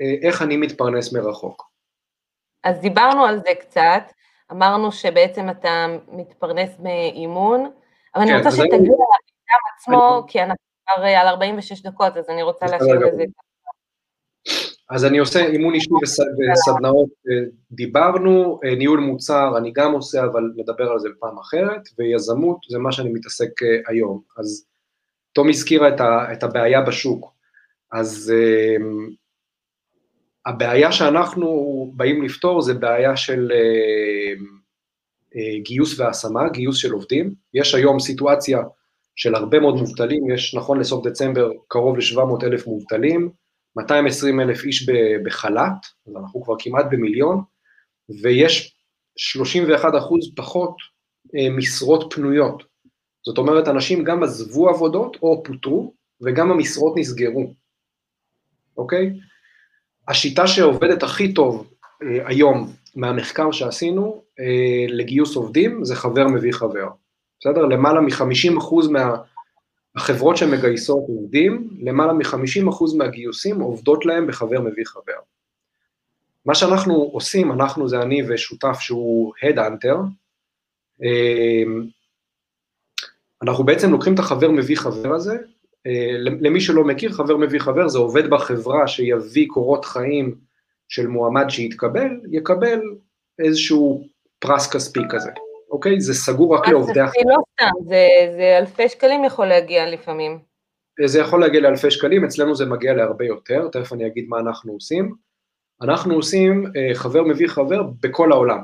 אה, איך אני מתפרנס מרחוק? אז דיברנו על זה קצת, אמרנו שבעצם אתה מתפרנס מאימון, אבל כן, אני רוצה שתגיע לאדם עצמו, אני... כי אנחנו כבר אה, על 46 דקות, אז אני רוצה להשאיר לזה. אז אני עושה אימון אישי וסדנאות, אה, דיברנו, ניהול מוצר אני גם עושה, אבל נדבר על זה בפעם אחרת, ויזמות זה מה שאני מתעסק היום. אז תום הזכירה את, ה, את הבעיה בשוק, אז uh, הבעיה שאנחנו באים לפתור זה בעיה של uh, uh, גיוס והשמה, גיוס של עובדים. יש היום סיטואציה של הרבה מאוד מובטלים, יש נכון לסוף דצמבר קרוב ל-700 אלף מובטלים, 220 אלף איש בחל"ת, אז אנחנו כבר כמעט במיליון, ויש 31 אחוז פחות משרות פנויות. זאת אומרת, אנשים גם עזבו עבודות או פוטרו, וגם המשרות נסגרו, אוקיי? השיטה שעובדת הכי טוב אה, היום מהמחקר שעשינו אה, לגיוס עובדים זה חבר מביא חבר, בסדר? למעלה מ-50% מהחברות שמגייסות עובדים, למעלה מ-50% מהגיוסים עובדות להם בחבר מביא חבר. מה שאנחנו עושים, אנחנו זה אני ושותף שהוא Headhunter, אה, אנחנו בעצם לוקחים את החבר מביא חבר הזה, אה, למי שלא מכיר, חבר מביא חבר זה עובד בחברה שיביא קורות חיים של מועמד שיתקבל, יקבל איזשהו פרס כספי כזה, אוקיי? זה סגור רק לעובדי החברה. לא סתם, זה, זה אלפי שקלים יכול להגיע לפעמים. אה, זה יכול להגיע לאלפי שקלים, אצלנו זה מגיע להרבה יותר, תכף אני אגיד מה אנחנו עושים. אנחנו עושים אה, חבר מביא חבר בכל העולם,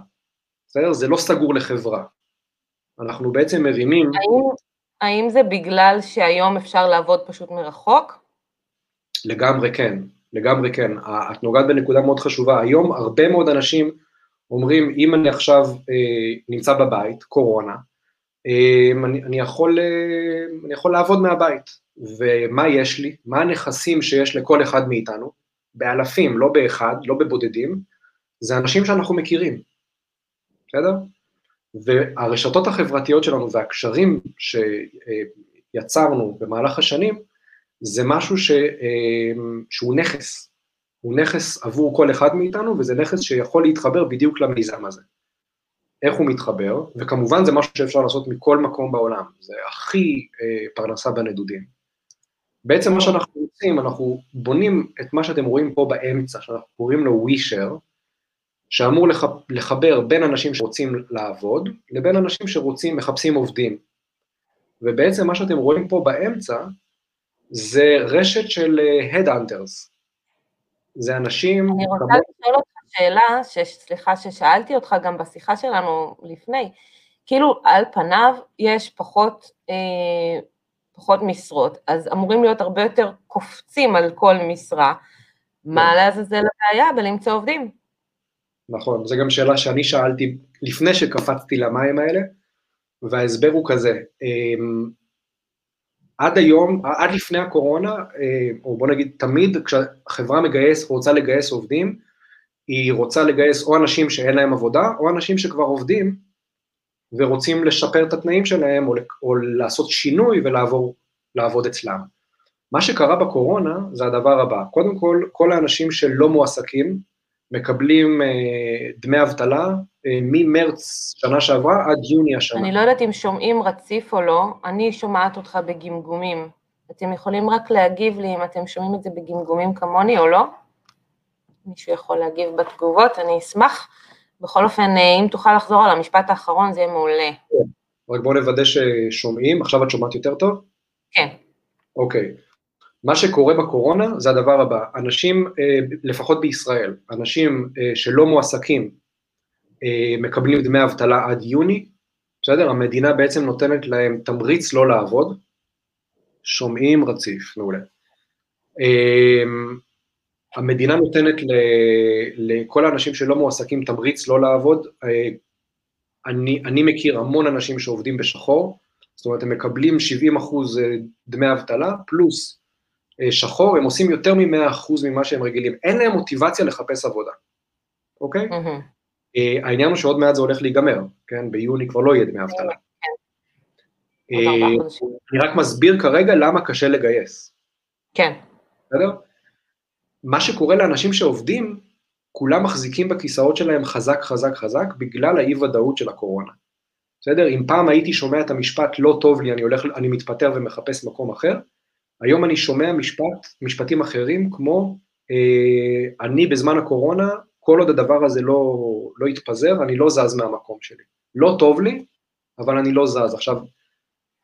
בסדר? זה לא סגור לחברה. אנחנו בעצם מרימים... האם, האם זה בגלל שהיום אפשר לעבוד פשוט מרחוק? לגמרי כן, לגמרי כן. את נוגעת בנקודה מאוד חשובה. היום הרבה מאוד אנשים אומרים, אם אני עכשיו אה, נמצא בבית, קורונה, אה, אני, אני, יכול, אה, אני יכול לעבוד מהבית. ומה יש לי? מה הנכסים שיש לכל אחד מאיתנו? באלפים, לא באחד, לא בבודדים, זה אנשים שאנחנו מכירים, בסדר? והרשתות החברתיות שלנו והקשרים שיצרנו במהלך השנים, זה משהו ש, שהוא נכס, הוא נכס עבור כל אחד מאיתנו, וזה נכס שיכול להתחבר בדיוק למיזם הזה. איך הוא מתחבר, וכמובן זה משהו שאפשר לעשות מכל מקום בעולם, זה הכי אה, פרנסה בנדודים. בעצם מה שאנחנו עושים, אנחנו בונים את מה שאתם רואים פה באמצע, שאנחנו קוראים לו ווישר, שאמור לחבר בין אנשים שרוצים לעבוד לבין אנשים שרוצים, מחפשים עובדים. ובעצם מה שאתם רואים פה באמצע זה רשת של. אה, זה אנשים... אני רוצה כמו... לשאול אותך שאלה, ש... סליחה ששאלתי אותך גם בשיחה שלנו לפני, כאילו על פניו יש פחות, אה, פחות משרות, אז אמורים להיות הרבה יותר קופצים על כל משרה, מה כן. לעזאזל הבעיה בלמצוא עובדים? נכון, זו גם שאלה שאני שאלתי לפני שקפצתי למים האלה, וההסבר הוא כזה, אמ, עד היום, עד לפני הקורונה, אה, או בוא נגיד תמיד כשחברה מגייס, רוצה לגייס עובדים, היא רוצה לגייס או אנשים שאין להם עבודה, או אנשים שכבר עובדים ורוצים לשפר את התנאים שלהם, או לעשות שינוי ולעבור לעבוד אצלם. מה שקרה בקורונה זה הדבר הבא, קודם כל, כל האנשים שלא מועסקים מקבלים אה, דמי אבטלה אה, ממרץ שנה שעברה עד יוני השנה. אני לא יודעת אם שומעים רציף או לא, אני שומעת אותך בגמגומים. אתם יכולים רק להגיב לי אם אתם שומעים את זה בגמגומים כמוני או לא? מישהו יכול להגיב בתגובות, אני אשמח. בכל אופן, אה, אם תוכל לחזור על המשפט האחרון, זה יהיה מעולה. כן. רק בואו נוודא ששומעים, עכשיו את שומעת יותר טוב? כן. אוקיי. מה שקורה בקורונה זה הדבר הבא, אנשים, אה, לפחות בישראל, אנשים אה, שלא מועסקים מקבלים דמי אבטלה עד יוני, בסדר? המדינה בעצם נותנת להם תמריץ לא לעבוד, שומעים רציף, מעולה. המדינה נותנת לכל האנשים שלא מועסקים תמריץ לא לעבוד, אה, אני, אני מכיר המון אנשים שעובדים בשחור, זאת אומרת הם מקבלים 70 אחוז אה, דמי אבטלה פלוס אה, שחור, הם עושים יותר מ-100 אחוז ממה שהם רגילים, אין להם מוטיבציה לחפש עבודה, אוקיי? Mm-hmm. העניין הוא שעוד מעט זה הולך להיגמר, כן? ביוני כבר לא יהיה דמי אבטלה. כן. אני רק מסביר כרגע למה קשה לגייס. כן. בסדר? מה שקורה לאנשים שעובדים, כולם מחזיקים בכיסאות שלהם חזק חזק חזק בגלל האי ודאות של הקורונה. בסדר? אם פעם הייתי שומע את המשפט לא טוב לי, אני הולך, אני מתפטר ומחפש מקום אחר, היום אני שומע משפט, משפטים אחרים כמו אה, אני בזמן הקורונה, כל עוד הדבר הזה לא, לא יתפזר, אני לא זז מהמקום שלי. לא טוב לי, אבל אני לא זז. עכשיו,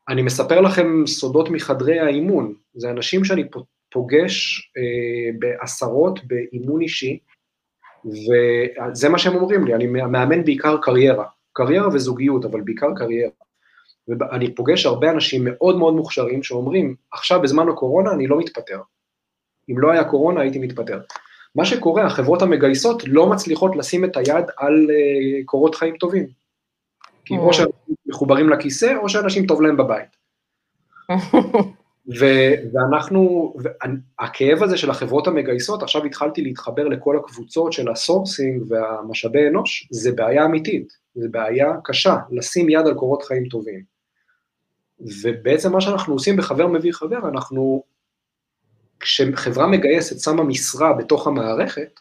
אני מספר לכם סודות מחדרי האימון, זה אנשים שאני פוגש אה, בעשרות באימון אישי, וזה מה שהם אומרים לי, אני מאמן בעיקר קריירה, קריירה וזוגיות, אבל בעיקר קריירה. ואני פוגש הרבה אנשים מאוד מאוד מוכשרים שאומרים, עכשיו בזמן הקורונה אני לא מתפטר. אם לא היה קורונה הייתי מתפטר. מה שקורה, החברות המגייסות לא מצליחות לשים את היד על uh, קורות חיים טובים. כי או שאנשים מחוברים לכיסא, או שאנשים טוב להם בבית. [laughs] ו- ואנחנו, הכאב הזה של החברות המגייסות, עכשיו התחלתי להתחבר לכל הקבוצות של ה sourcing והמשאבי אנוש, זה בעיה אמיתית, זה בעיה קשה, לשים יד על קורות חיים טובים. ובעצם מה שאנחנו עושים בחבר מביא חבר, אנחנו, כשחברה מגייסת שמה משרה בתוך המערכת,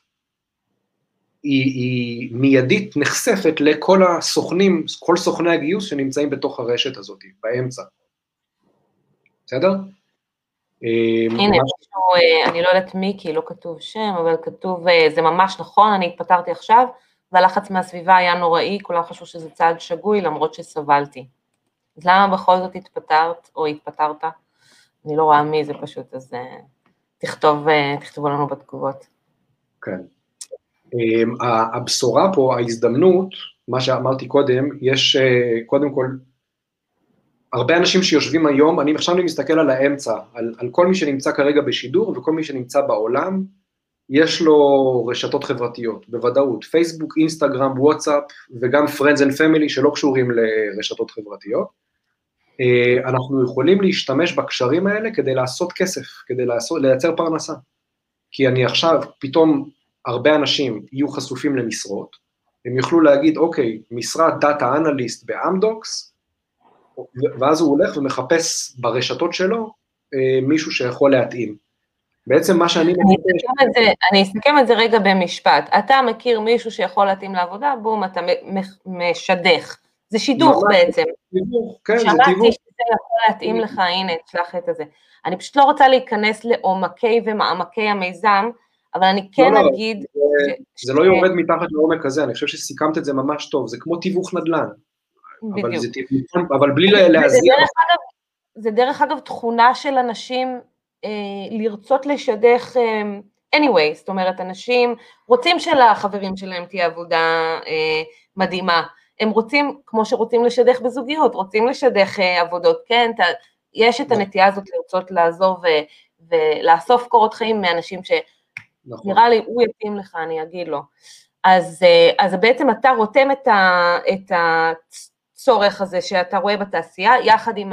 היא, היא מיידית נחשפת לכל הסוכנים, כל סוכני הגיוס שנמצאים בתוך הרשת הזאת, באמצע. בסדר? אמ, הנה, משהו, אה, אני לא יודעת מי, כי לא כתוב שם, אבל כתוב, אה, זה ממש נכון, אני התפטרתי עכשיו, והלחץ מהסביבה היה נוראי, כולם חשבו שזה צעד שגוי, למרות שסבלתי. אז למה בכל זאת התפטרת, או התפטרת? אני לא רואה מי זה פשוט, אז אה, תכתוב, תכתבו לנו בתגובות. כן. אמ, הבשורה פה, ההזדמנות, מה שאמרתי קודם, יש קודם כל הרבה אנשים שיושבים היום, אני עכשיו אני מסתכל על האמצע, על, על כל מי שנמצא כרגע בשידור וכל מי שנמצא בעולם, יש לו רשתות חברתיות, בוודאות, פייסבוק, אינסטגרם, וואטסאפ וגם Friends and Family שלא קשורים לרשתות חברתיות. אה, אנחנו יכולים להשתמש בקשרים האלה כדי לעשות כסף, כדי לעשות, לייצר פרנסה. כי אני עכשיו, פתאום הרבה אנשים יהיו חשופים למשרות, הם יוכלו להגיד, אוקיי, משרת דאטה אנליסט באמדוקס, ואז הוא הולך ומחפש ברשתות שלו אה, מישהו שיכול להתאים. בעצם מה שאני... אני אסכם, את זה, אני אסכם את זה רגע במשפט. אתה מכיר מישהו שיכול להתאים לעבודה, בום, אתה משדך. זה שידוך בעצם. שידוך, כן, זה תיווך. שמעתי שזה יכול להתאים לך, הנה, תשלח את זה. אני פשוט לא רוצה להיכנס לעומקי ומעמקי המיזם, אבל אני כן לא, לא אגיד... זה, ש... זה לא יורד מתחת לעומק הזה, אני חושב שסיכמת את זה ממש טוב, זה כמו תיווך נדל"ן. אבל, זה, אבל בלי להזיע... זה דרך אגב תכונה של אנשים אה, לרצות לשדך, אה, anyway, זאת אומרת, אנשים רוצים שלחברים שלהם תהיה עבודה אה, מדהימה, הם רוצים, כמו שרוצים לשדך בזוגיות, רוצים לשדך אה, עבודות, כן, ת, יש את. הנטייה הזאת לרצות לעזור ו, ולאסוף קורות חיים מאנשים שנראה נכון. לי, הוא יתאים לך, אני אגיד לו. אז, אה, אז בעצם אתה רותם את, ה, את הצורך הזה שאתה רואה בתעשייה, יחד עם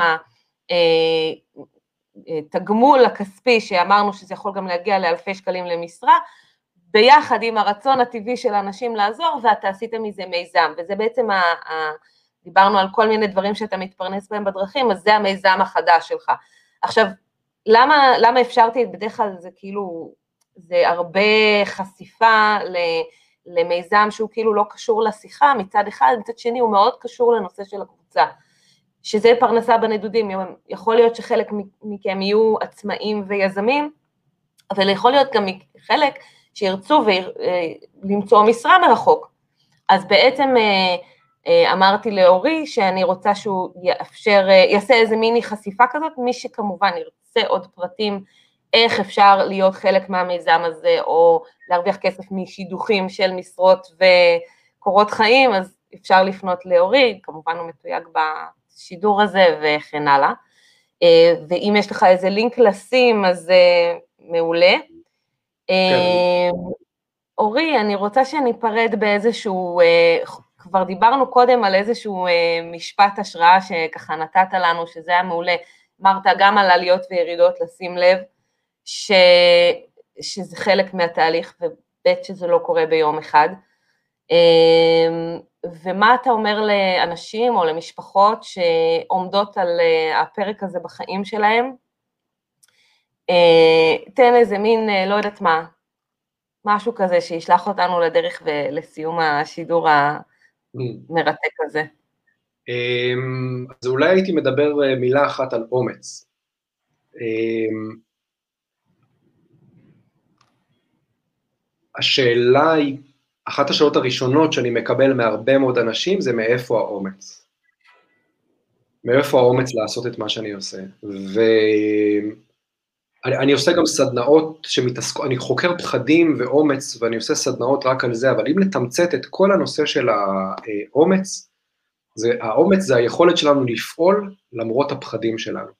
התגמול הכספי שאמרנו שזה יכול גם להגיע לאלפי שקלים למשרה, ביחד עם הרצון הטבעי של אנשים לעזור, ואתה עשית מזה מיזם, וזה בעצם, ה, ה, דיברנו על כל מיני דברים שאתה מתפרנס בהם בדרכים, אז זה המיזם החדש שלך. עכשיו, למה, למה אפשרתי, בדרך כלל? זה כאילו, זה הרבה חשיפה למיזם שהוא כאילו לא קשור לשיחה מצד אחד, מצד שני הוא מאוד קשור לנושא של הקבוצה, שזה פרנסה בנדודים, יכול להיות שחלק מכם יהיו עצמאים ויזמים, אבל יכול להיות גם חלק שירצו למצוא משרה מרחוק. אז בעצם אה, אה, אמרתי לאורי שאני רוצה שהוא יאפשר, אה, יעשה איזה מיני חשיפה כזאת, מי שכמובן ירצה עוד פרטים איך אפשר להיות חלק מהמיזם הזה, או להרוויח כסף משידוכים של משרות וקורות חיים, אז אפשר לפנות לאורי, כמובן הוא מתויג בשידור הזה וכן הלאה. ואם יש לך איזה לינק לשים, אז מעולה. כן. אורי, אני רוצה שניפרד באיזשהו, אה, כבר דיברנו קודם על איזשהו אה, משפט השראה שככה נתת לנו, שזה היה מעולה. אמרת גם על עליות וירידות, לשים לב, ש, שזה חלק מהתהליך, וב' שזה לא קורה ביום אחד. אה, ומה אתה אומר לאנשים או למשפחות שעומדות על הפרק הזה בחיים שלהם, אה, תן איזה מין, אה, לא יודעת מה, משהו כזה שישלח אותנו לדרך ולסיום השידור המרתק הזה. אמ, אז אולי הייתי מדבר אה, מילה אחת על אומץ. אמ, השאלה היא, אחת השאלות הראשונות שאני מקבל מהרבה מאוד אנשים זה מאיפה האומץ. מאיפה האומץ לעשות את מה שאני עושה. ו... אני, אני עושה גם סדנאות שמתעסקות, אני חוקר פחדים ואומץ ואני עושה סדנאות רק על זה, אבל אם לתמצת את כל הנושא של האומץ, זה, האומץ זה היכולת שלנו לפעול למרות הפחדים שלנו.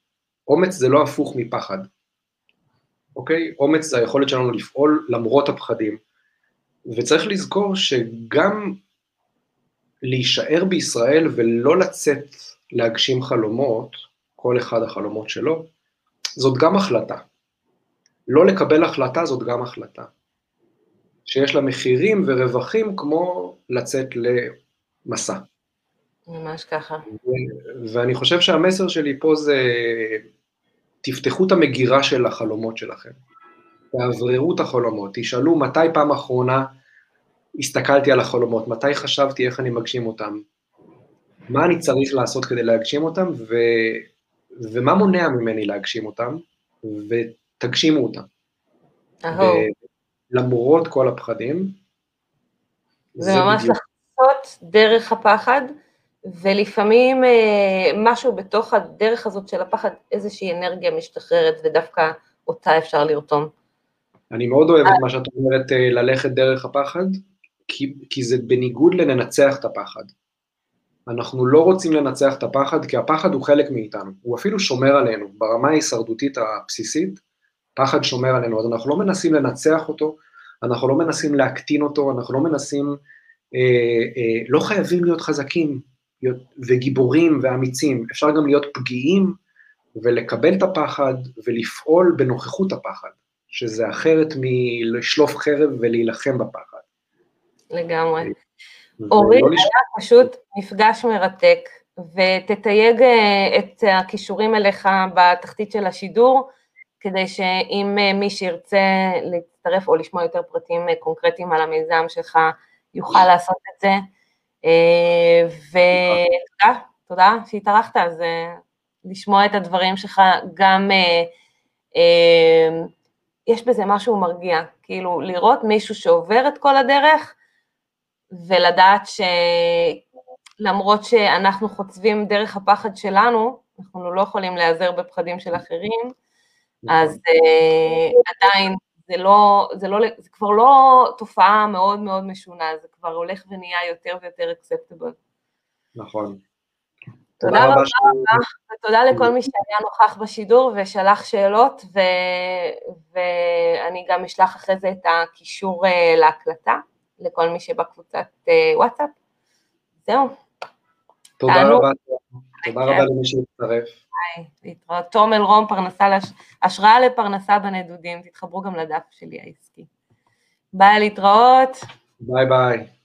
אומץ זה לא הפוך מפחד, אוקיי? אומץ זה היכולת שלנו לפעול למרות הפחדים. וצריך לזכור שגם להישאר בישראל ולא לצאת להגשים חלומות, כל אחד החלומות שלו, זאת גם החלטה. לא לקבל החלטה זאת גם החלטה. שיש לה מחירים ורווחים כמו לצאת למסע. ממש ככה. ו- ואני חושב שהמסר שלי פה זה, תפתחו את המגירה של החלומות שלכם. תאווררו את החלומות, תשאלו מתי פעם אחרונה הסתכלתי על החלומות, מתי חשבתי איך אני מגשים אותם, מה אני צריך לעשות כדי להגשים אותם, ו... ומה מונע ממני להגשים אותם, ותגשימו אותם. למרות כל הפחדים. זה ממש לחצות דרך הפחד, ולפעמים אה, משהו בתוך הדרך הזאת של הפחד, איזושהי אנרגיה משתחררת, ודווקא אותה אפשר לרתום. אני מאוד אוהב את מה שאת אומרת, אה, ללכת דרך הפחד, כי, כי זה בניגוד לננצח את הפחד. אנחנו לא רוצים לנצח את הפחד, כי הפחד הוא חלק מאיתנו, הוא אפילו שומר עלינו, ברמה ההישרדותית הבסיסית, פחד שומר עלינו, אז אנחנו לא מנסים לנצח אותו, אנחנו לא מנסים להקטין אותו, אנחנו לא מנסים, אה, אה, לא חייבים להיות חזקים וגיבורים ואמיצים, אפשר גם להיות פגיעים ולקבל את הפחד ולפעול בנוכחות הפחד, שזה אחרת מלשלוף חרב ולהילחם בפחד. לגמרי. אורי, היה פשוט מפגש מרתק, ותתייג אה, את הכישורים אליך בתחתית של השידור, כדי שאם אה, מי שירצה להצטרף או לשמוע יותר פרטים אה, קונקרטיים על המיזם שלך, יוכל לעשות את זה. ותודה, תודה שהתארחת, אז לשמוע את הדברים שלך גם, יש בזה משהו מרגיע, כאילו לראות מישהו שעובר את כל הדרך, ולדעת שלמרות שאנחנו חוצבים דרך הפחד שלנו, אנחנו לא יכולים להיעזר בפחדים של אחרים, אז uh, עדיין זה, לא, זה, לא, זה כבר לא תופעה מאוד מאוד משונה, זה כבר הולך ונהיה יותר ויותר אקספטבל. נכון. תודה רבה רבה, ותודה לכל מי שהיה נוכח בשידור ושלח שאלות, ו, ואני גם אשלח אחרי זה את הקישור uh, להקלטה. לכל מי שבקבוצת אה, וואטסאפ. זהו. תודה. רבה, תודה רבה למי שהצטרף. להתראות. תום אלרום, פרנסה. השראה לפרנסה בנדודים, תתחברו גם לדף שלי העסקי. ביי, להתראות. ביי ביי.